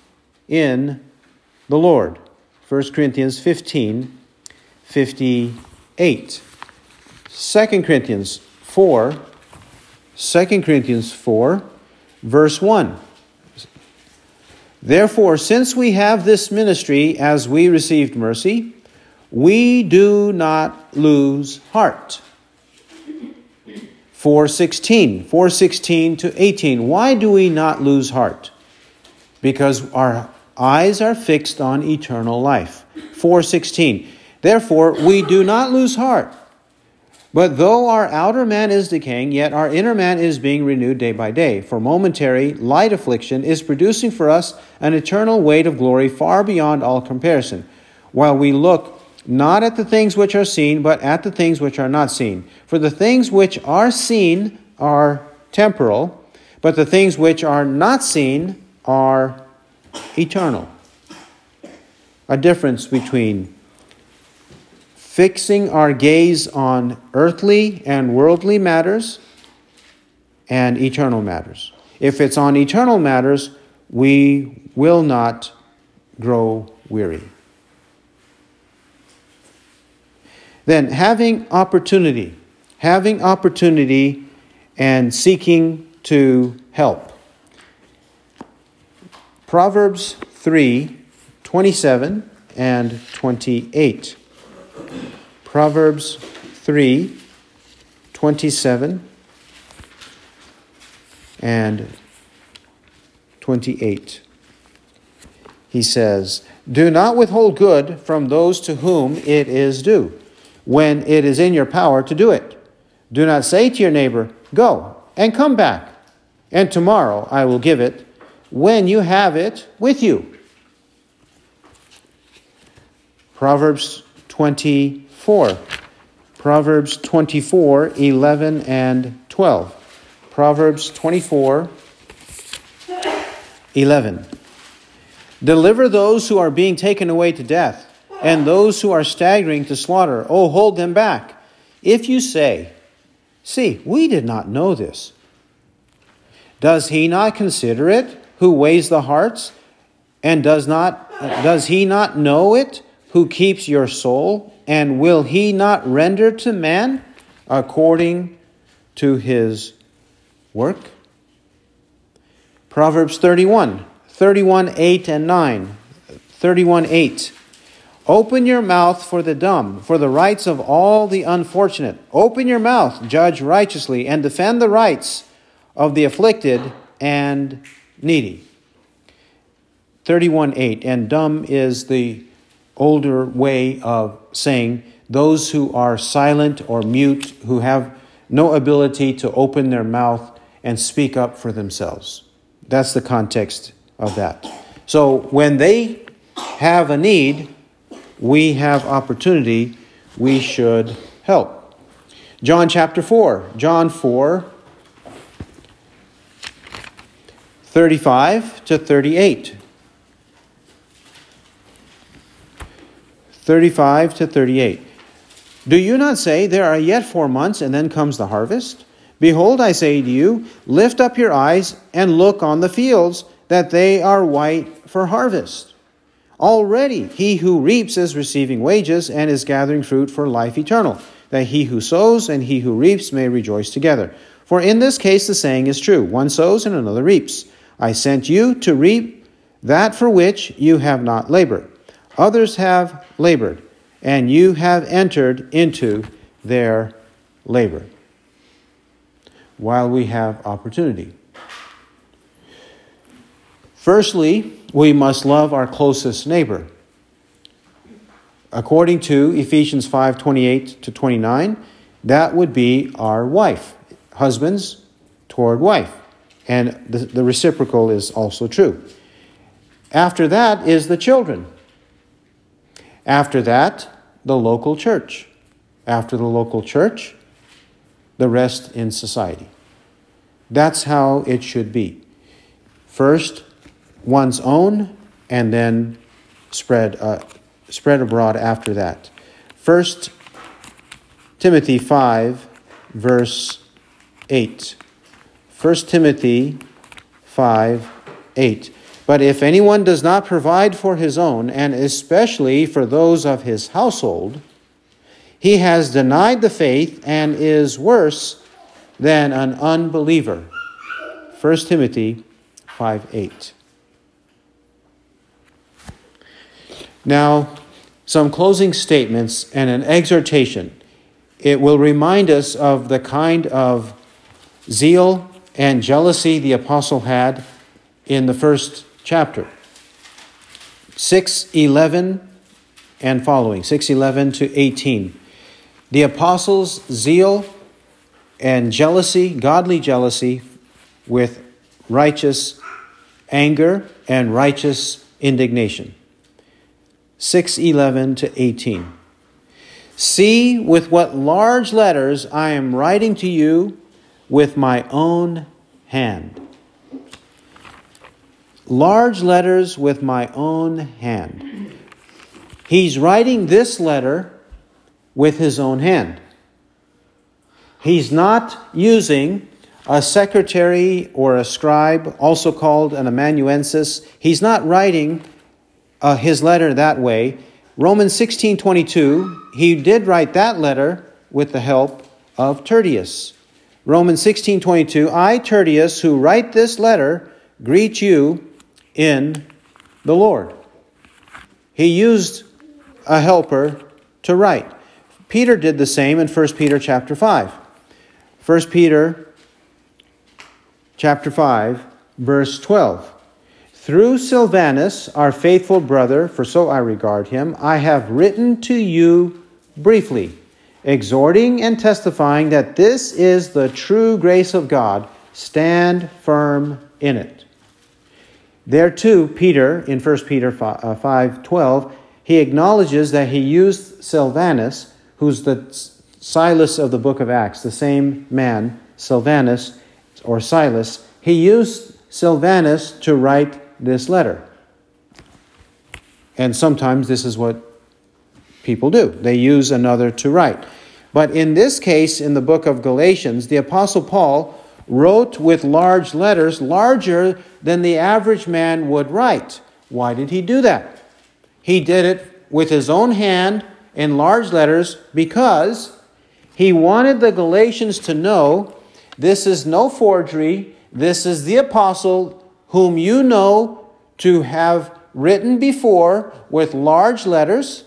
Speaker 1: in the Lord. 1 Corinthians 15 58. 2 Corinthians 4, 2 Corinthians 4, verse 1. Therefore, since we have this ministry as we received mercy, we do not lose heart. 416, 416 to 18. Why do we not lose heart? Because our eyes are fixed on eternal life. 416. Therefore, we do not lose heart. But though our outer man is decaying, yet our inner man is being renewed day by day. For momentary, light affliction is producing for us an eternal weight of glory far beyond all comparison, while we look not at the things which are seen, but at the things which are not seen. For the things which are seen are temporal, but the things which are not seen are eternal. A difference between fixing our gaze on earthly and worldly matters and eternal matters. If it's on eternal matters, we will not grow weary. Then, having opportunity, having opportunity and seeking to help. Proverbs 3 27 and 28. Proverbs 3 27 and 28. He says, Do not withhold good from those to whom it is due, when it is in your power to do it. Do not say to your neighbor, Go and come back, and tomorrow I will give it, when you have it with you. Proverbs 20 4. Proverbs 24, 11, and 12. Proverbs 24, 11. Deliver those who are being taken away to death, and those who are staggering to slaughter. Oh, hold them back. If you say, See, we did not know this. Does he not consider it who weighs the hearts? And does not does he not know it who keeps your soul and will he not render to man according to his work? Proverbs 31, 31, 8 and 9, 31, 8. Open your mouth for the dumb, for the rights of all the unfortunate. Open your mouth, judge righteously, and defend the rights of the afflicted and needy. 31, 8. And dumb is the older way of saying those who are silent or mute, who have no ability to open their mouth and speak up for themselves. That's the context of that. So when they have a need, we have opportunity, we should help. John chapter 4, John 4, 35 to 38. 35 to 38. Do you not say, There are yet four months, and then comes the harvest? Behold, I say to you, lift up your eyes and look on the fields, that they are white for harvest. Already he who reaps is receiving wages and is gathering fruit for life eternal, that he who sows and he who reaps may rejoice together. For in this case the saying is true one sows and another reaps. I sent you to reap that for which you have not labored. Others have labored, and you have entered into their labor while we have opportunity. Firstly, we must love our closest neighbor. According to Ephesians 5 28 to 29, that would be our wife, husbands toward wife. And the, the reciprocal is also true. After that is the children. After that, the local church. After the local church, the rest in society. That's how it should be. First, one's own, and then spread, uh, spread abroad after that. First, Timothy 5, verse 8. 1 Timothy 5, 8. But if anyone does not provide for his own, and especially for those of his household, he has denied the faith and is worse than an unbeliever. 1 Timothy 5 8. Now, some closing statements and an exhortation. It will remind us of the kind of zeal and jealousy the apostle had in the first chapter. 611 and following, 611 to 18. The apostles' zeal and jealousy, godly jealousy, with righteous anger and righteous indignation. 611 to 18. See with what large letters I am writing to you with my own hand large letters with my own hand. He's writing this letter with his own hand. He's not using a secretary or a scribe, also called an amanuensis. He's not writing uh, his letter that way. Romans 16:22, he did write that letter with the help of Tertius. Romans 16:22, I Tertius who write this letter greet you in the Lord. He used a helper to write. Peter did the same in 1 Peter chapter 5. 1 Peter chapter 5 verse 12. Through Silvanus, our faithful brother, for so I regard him, I have written to you briefly, exhorting and testifying that this is the true grace of God. Stand firm in it. There too, Peter, in 1 Peter uh, 5 12, he acknowledges that he used Silvanus, who's the Silas of the book of Acts, the same man, Silvanus or Silas. He used Silvanus to write this letter. And sometimes this is what people do they use another to write. But in this case, in the book of Galatians, the Apostle Paul wrote with large letters, larger than the average man would write. Why did he do that? He did it with his own hand in large letters because he wanted the Galatians to know this is no forgery, this is the apostle whom you know to have written before with large letters.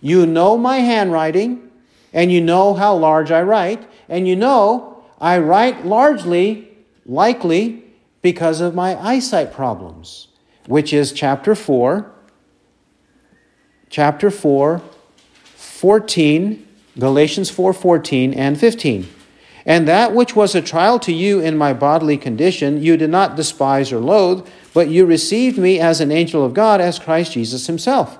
Speaker 1: You know my handwriting, and you know how large I write, and you know I write largely, likely, because of my eyesight problems, which is chapter 4, chapter 4, 14, Galatians 4 14 and 15. And that which was a trial to you in my bodily condition, you did not despise or loathe, but you received me as an angel of God, as Christ Jesus himself.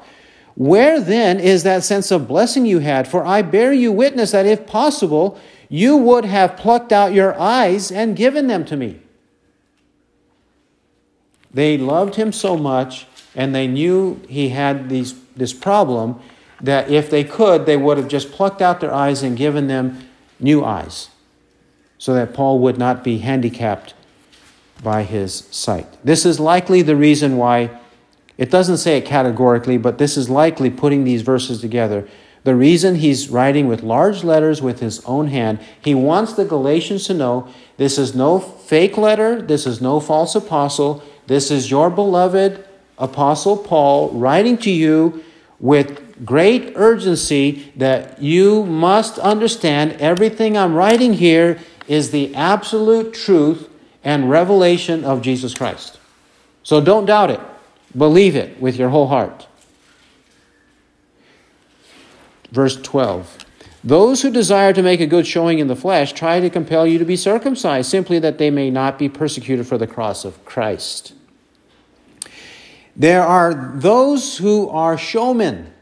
Speaker 1: Where then is that sense of blessing you had? For I bear you witness that if possible, you would have plucked out your eyes and given them to me. They loved him so much, and they knew he had these, this problem, that if they could, they would have just plucked out their eyes and given them new eyes, so that Paul would not be handicapped by his sight. This is likely the reason why, it doesn't say it categorically, but this is likely putting these verses together the reason he's writing with large letters with his own hand, he wants the Galatians to know this is no fake letter, this is no false apostle, this is your beloved apostle Paul writing to you with great urgency that you must understand everything I'm writing here is the absolute truth and revelation of Jesus Christ. So don't doubt it. Believe it with your whole heart. Verse 12. Those who desire to make a good showing in the flesh try to compel you to be circumcised, simply that they may not be persecuted for the cross of Christ. There are those who are showmen,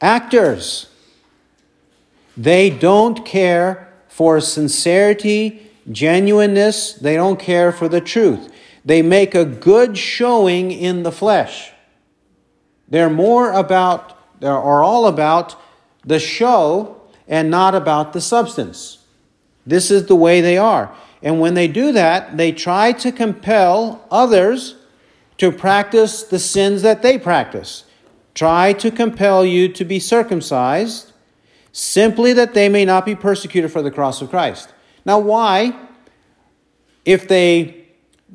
Speaker 1: actors. They don't care for sincerity, genuineness, they don't care for the truth. They make a good showing in the flesh. They're more about that are all about the show and not about the substance. This is the way they are. And when they do that, they try to compel others to practice the sins that they practice. Try to compel you to be circumcised simply that they may not be persecuted for the cross of Christ. Now, why, if they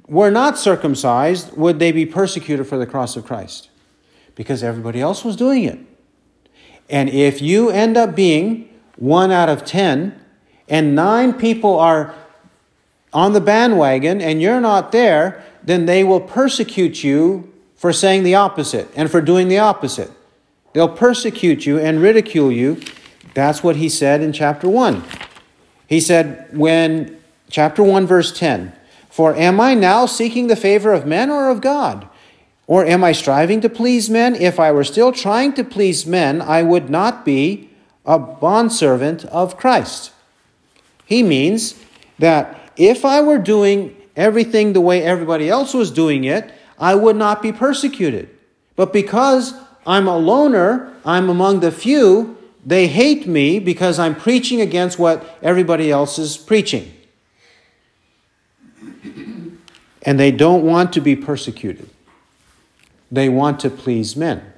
Speaker 1: were not circumcised, would they be persecuted for the cross of Christ? Because everybody else was doing it. And if you end up being one out of 10, and nine people are on the bandwagon and you're not there, then they will persecute you for saying the opposite and for doing the opposite. They'll persecute you and ridicule you. That's what he said in chapter 1. He said, when, chapter 1, verse 10, For am I now seeking the favor of men or of God? Or am I striving to please men? If I were still trying to please men, I would not be a bondservant of Christ. He means that if I were doing everything the way everybody else was doing it, I would not be persecuted. But because I'm a loner, I'm among the few, they hate me because I'm preaching against what everybody else is preaching. And they don't want to be persecuted. They want to please men.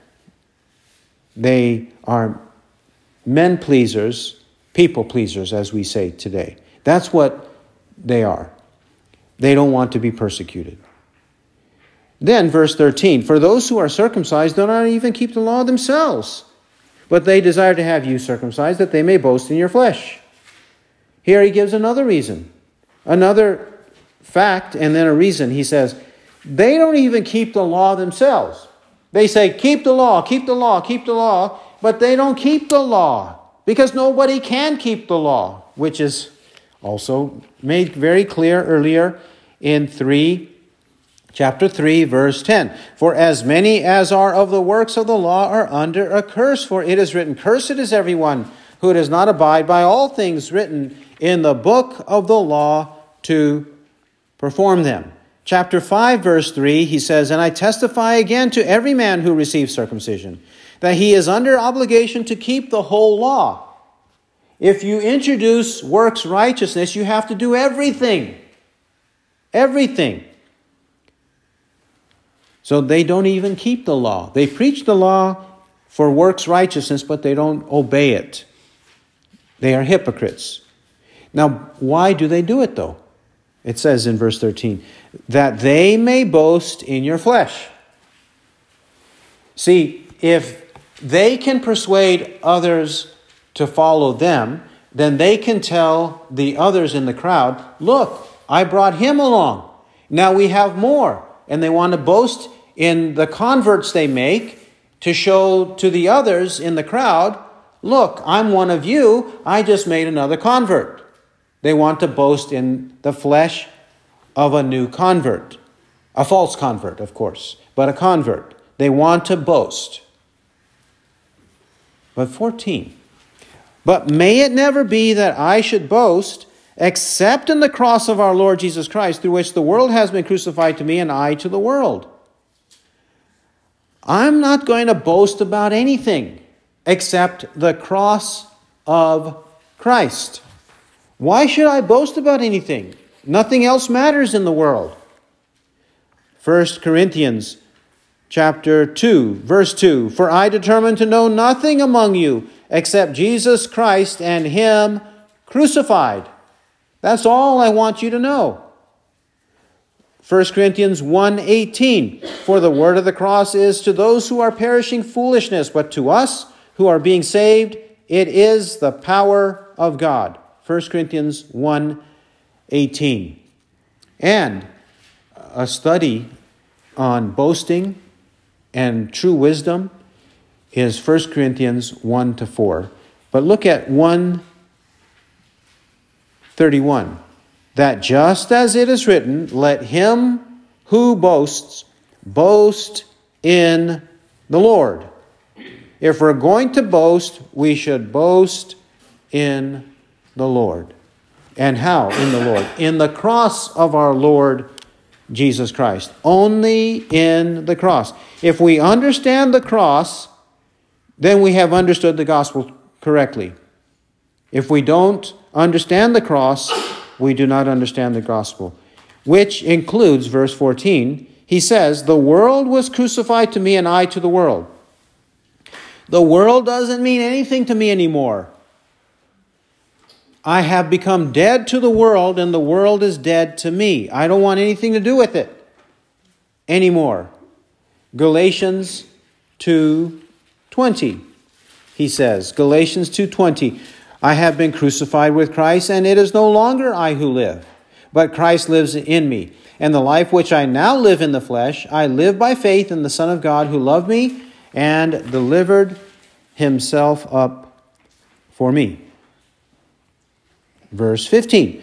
Speaker 1: They are men pleasers, people pleasers, as we say today. That's what they are. They don't want to be persecuted. Then, verse 13 For those who are circumcised do not even keep the law themselves, but they desire to have you circumcised that they may boast in your flesh. Here he gives another reason, another fact, and then a reason. He says, they don't even keep the law themselves. They say, keep the law, keep the law, keep the law, but they don't keep the law because nobody can keep the law, which is also made very clear earlier in 3 chapter 3 verse 10 for as many as are of the works of the law are under a curse for it is written cursed is everyone who does not abide by all things written in the book of the law to perform them chapter 5, verse 3, he says, And I testify again to every man who receives circumcision that he is under obligation to keep the whole law. If you introduce works righteousness, you have to do everything. Everything. So they don't even keep the law. They preach the law for works righteousness, but they don't obey it. They are hypocrites. Now, why do they do it though? It says in verse 13 that they may boast in your flesh. See, if they can persuade others to follow them, then they can tell the others in the crowd, Look, I brought him along. Now we have more. And they want to boast in the converts they make to show to the others in the crowd, Look, I'm one of you. I just made another convert. They want to boast in the flesh of a new convert. A false convert, of course, but a convert. They want to boast. But 14. But may it never be that I should boast except in the cross of our Lord Jesus Christ, through which the world has been crucified to me and I to the world. I'm not going to boast about anything except the cross of Christ. Why should I boast about anything? Nothing else matters in the world. 1 Corinthians chapter 2, verse 2 For I determined to know nothing among you except Jesus Christ and Him crucified. That's all I want you to know. 1 Corinthians 1:18 For the word of the cross is to those who are perishing foolishness but to us who are being saved it is the power of God. 1 Corinthians 1 18. And a study on boasting and true wisdom is 1 Corinthians 1 to 4. But look at 1 31. That just as it is written, let him who boasts boast in the Lord. If we're going to boast, we should boast in the Lord. And how? In the Lord. In the cross of our Lord Jesus Christ. Only in the cross. If we understand the cross, then we have understood the gospel correctly. If we don't understand the cross, we do not understand the gospel, which includes verse 14. He says, The world was crucified to me, and I to the world. The world doesn't mean anything to me anymore. I have become dead to the world, and the world is dead to me. I don't want anything to do with it anymore. Galatians 2:20. He says, Galatians 2:20, I have been crucified with Christ, and it is no longer I who live, but Christ lives in me. And the life which I now live in the flesh, I live by faith in the Son of God who loved me and delivered himself up for me. Verse 15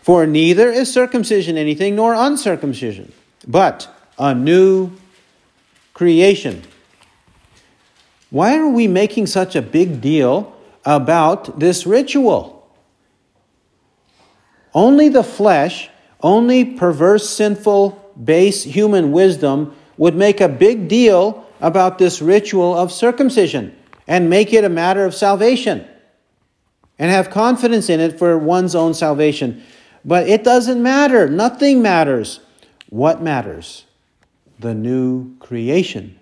Speaker 1: For neither is circumcision anything nor uncircumcision, but a new creation. Why are we making such a big deal about this ritual? Only the flesh, only perverse, sinful, base human wisdom would make a big deal about this ritual of circumcision and make it a matter of salvation and have confidence in it for one's own salvation. But it doesn't matter. Nothing matters. What matters? The new creation.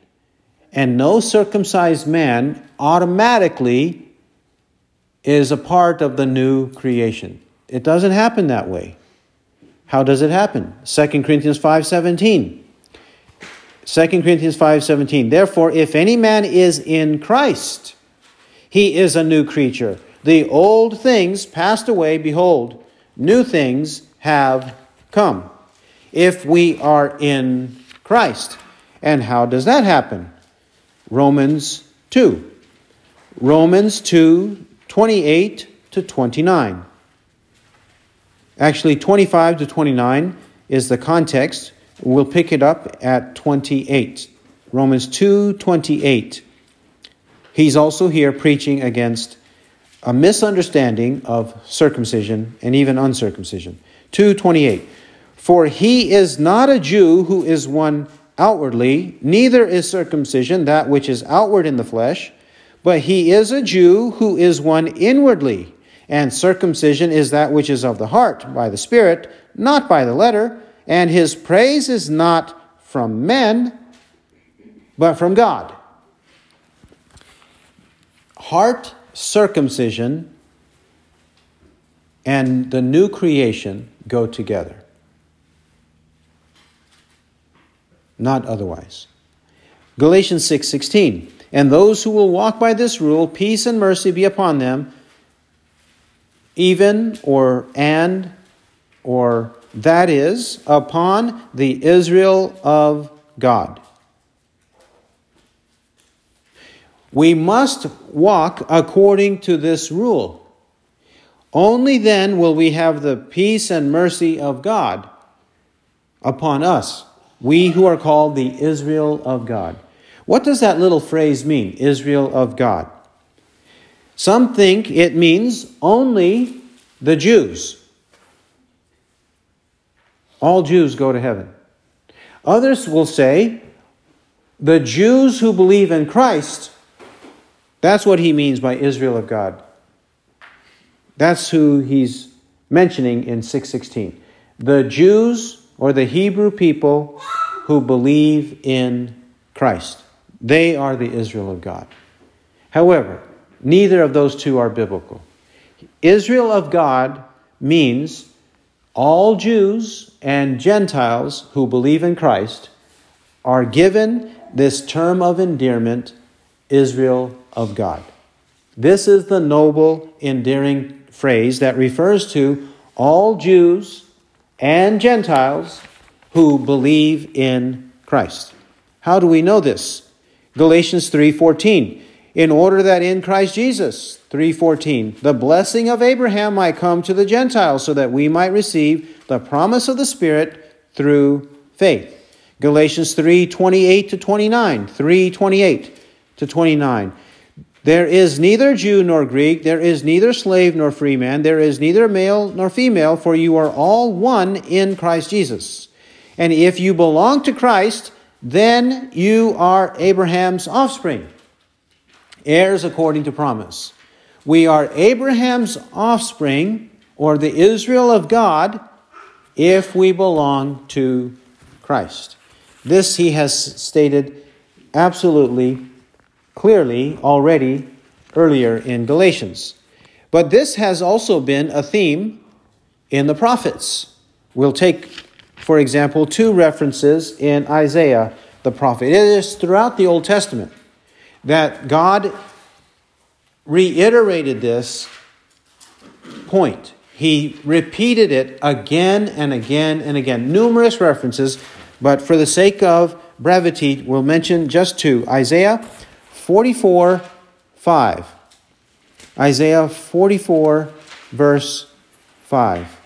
Speaker 1: And no circumcised man automatically is a part of the new creation. It doesn't happen that way. How does it happen? 2 Corinthians 5:17. 2 Corinthians 5:17. Therefore, if any man is in Christ, he is a new creature. The old things passed away, behold, new things have come. If we are in Christ. And how does that happen? Romans 2. Romans 2, 28 to 29. Actually, 25 to 29 is the context. We'll pick it up at 28. Romans 2, 28. He's also here preaching against a misunderstanding of circumcision and even uncircumcision. 228. For he is not a Jew who is one outwardly, neither is circumcision that which is outward in the flesh, but he is a Jew who is one inwardly, and circumcision is that which is of the heart, by the Spirit, not by the letter, and his praise is not from men, but from God. Heart circumcision and the new creation go together, not otherwise. Galatians 6:16 6, And those who will walk by this rule peace and mercy be upon them even or and or that is upon the Israel of God We must walk according to this rule. Only then will we have the peace and mercy of God upon us, we who are called the Israel of God. What does that little phrase mean, Israel of God? Some think it means only the Jews. All Jews go to heaven. Others will say the Jews who believe in Christ that's what he means by Israel of God. That's who he's mentioning in 616. The Jews or the Hebrew people who believe in Christ. They are the Israel of God. However, neither of those two are biblical. Israel of God means all Jews and Gentiles who believe in Christ are given this term of endearment, Israel of God. This is the noble, endearing phrase that refers to all Jews and Gentiles who believe in Christ. How do we know this? Galatians 3:14 in order that in Christ Jesus 3:14 the blessing of Abraham might come to the Gentiles so that we might receive the promise of the spirit through faith. Galatians 3:28 to 29, 3:28 to 29. There is neither Jew nor Greek, there is neither slave nor free man, there is neither male nor female, for you are all one in Christ Jesus. And if you belong to Christ, then you are Abraham's offspring, heirs according to promise. We are Abraham's offspring, or the Israel of God, if we belong to Christ. This he has stated absolutely clearly already earlier in Galatians. But this has also been a theme in the prophets. We'll take, for example, two references in Isaiah the prophet. It is throughout the Old Testament that God reiterated this point. He repeated it again and again and again. Numerous references, but for the sake of brevity, we'll mention just two Isaiah 44 5. Isaiah 44, verse 5.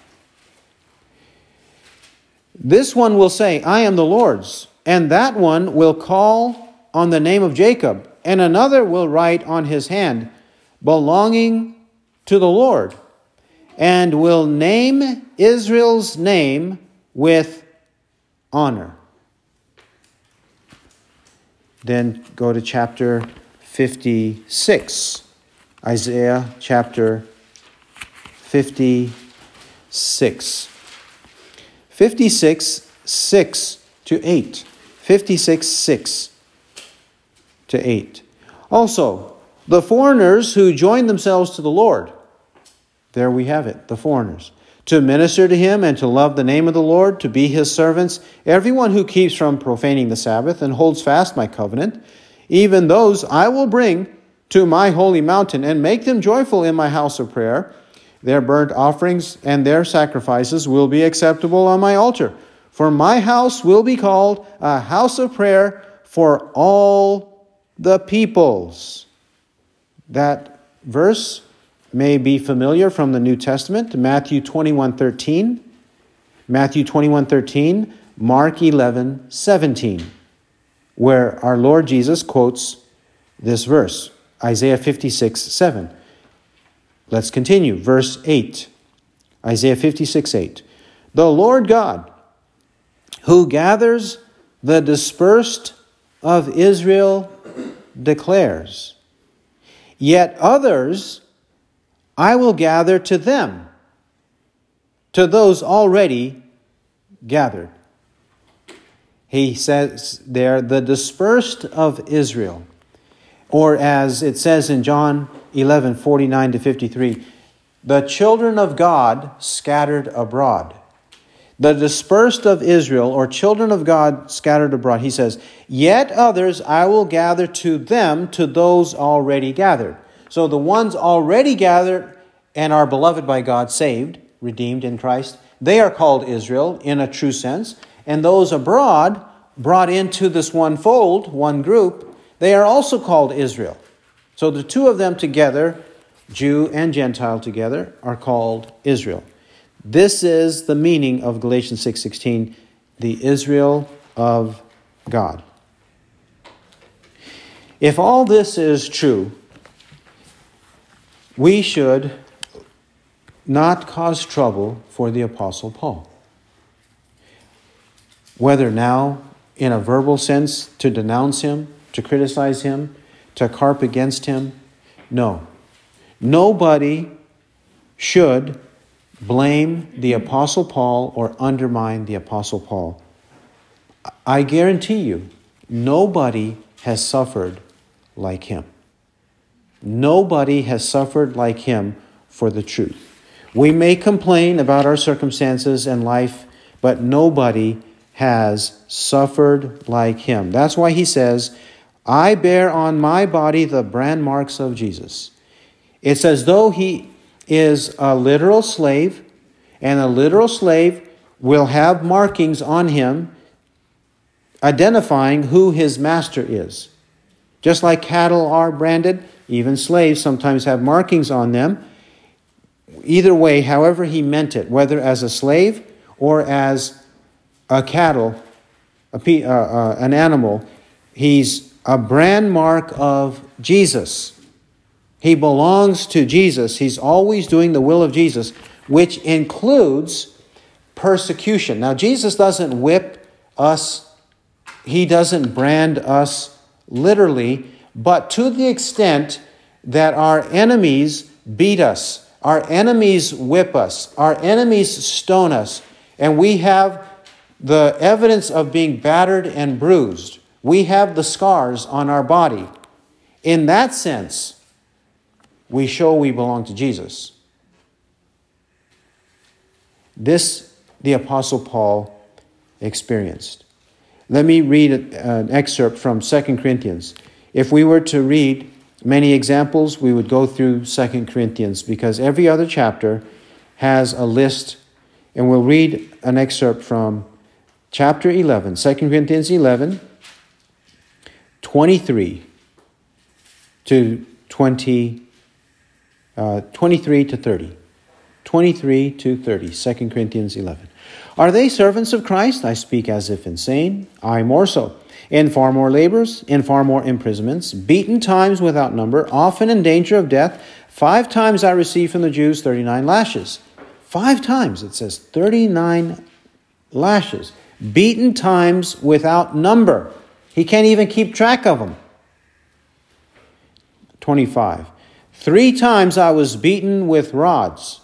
Speaker 1: This one will say, I am the Lord's, and that one will call on the name of Jacob, and another will write on his hand, belonging to the Lord, and will name Israel's name with honor. Then go to chapter 56. Isaiah chapter 56. 56, 6 to 8. 56, 6 to 8. Also, the foreigners who join themselves to the Lord. There we have it, the foreigners to minister to him and to love the name of the Lord, to be his servants, everyone who keeps from profaning the Sabbath and holds fast my covenant, even those I will bring to my holy mountain and make them joyful in my house of prayer. Their burnt offerings and their sacrifices will be acceptable on my altar, for my house will be called a house of prayer for all the peoples. That verse may be familiar from the New Testament, Matthew 21:13, Matthew 21:13, Mark 11:17, where our Lord Jesus quotes this verse, Isaiah 56:7. Let's continue, verse 8. Isaiah 56 8. The Lord God, who gathers the dispersed of Israel, declares. Yet others I will gather to them, to those already gathered. He says there, the dispersed of Israel, or as it says in John 11 49 to 53, the children of God scattered abroad. The dispersed of Israel, or children of God scattered abroad, he says, Yet others I will gather to them, to those already gathered. So the ones already gathered and are beloved by God, saved, redeemed in Christ, they are called Israel in a true sense. And those abroad, brought into this one fold, one group, they are also called Israel. So the two of them together, Jew and Gentile together, are called Israel. This is the meaning of Galatians 6:16, the Israel of God. If all this is true, we should not cause trouble for the Apostle Paul. Whether now in a verbal sense to denounce him, to criticize him, to carp against him, no. Nobody should blame the Apostle Paul or undermine the Apostle Paul. I guarantee you, nobody has suffered like him. Nobody has suffered like him for the truth. We may complain about our circumstances and life, but nobody has suffered like him. That's why he says, I bear on my body the brand marks of Jesus. It's as though he is a literal slave, and a literal slave will have markings on him identifying who his master is. Just like cattle are branded, even slaves sometimes have markings on them. Either way, however he meant it, whether as a slave or as a cattle, a, uh, uh, an animal, he's a brand mark of Jesus. He belongs to Jesus. He's always doing the will of Jesus, which includes persecution. Now, Jesus doesn't whip us, He doesn't brand us literally, but to the extent that our enemies beat us, our enemies whip us, our enemies stone us, and we have the evidence of being battered and bruised, we have the scars on our body. In that sense, we show we belong to Jesus. This the Apostle Paul experienced. Let me read an excerpt from 2 Corinthians. If we were to read many examples, we would go through Second Corinthians because every other chapter has a list, and we'll read an excerpt from chapter 11, 2 Corinthians 11, 23 to 20, uh, 23 to 30. 23 to 30, 2 Corinthians 11. Are they servants of Christ? I speak as if insane. I more so in far more labors, in far more imprisonments, beaten times without number, often in danger of death. Five times I received from the Jews 39 lashes. Five times, it says 39 lashes. Beaten times without number. He can't even keep track of them. 25. Three times I was beaten with rods.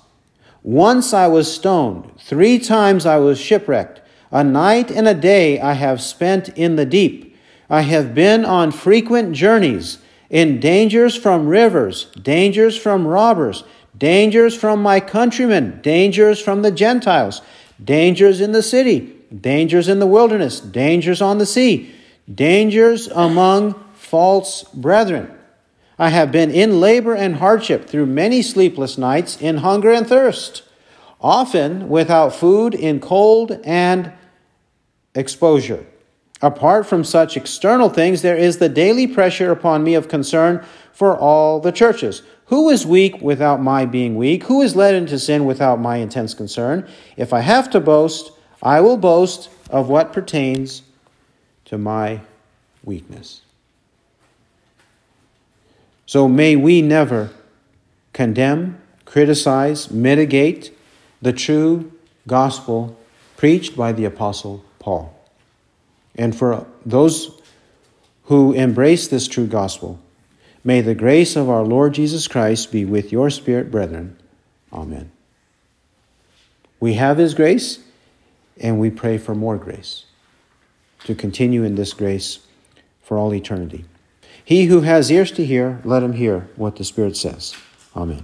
Speaker 1: Once I was stoned. Three times I was shipwrecked. A night and a day I have spent in the deep. I have been on frequent journeys, in dangers from rivers, dangers from robbers, dangers from my countrymen, dangers from the Gentiles, dangers in the city, dangers in the wilderness, dangers on the sea, dangers among false brethren. I have been in labor and hardship through many sleepless nights in hunger and thirst, often without food, in cold and exposure. Apart from such external things, there is the daily pressure upon me of concern for all the churches. Who is weak without my being weak? Who is led into sin without my intense concern? If I have to boast, I will boast of what pertains to my weakness. So may we never condemn, criticize, mitigate the true gospel preached by the Apostle Paul. And for those who embrace this true gospel, may the grace of our Lord Jesus Christ be with your spirit, brethren. Amen. We have His grace, and we pray for more grace to continue in this grace for all eternity. He who has ears to hear, let him hear what the Spirit says. Amen.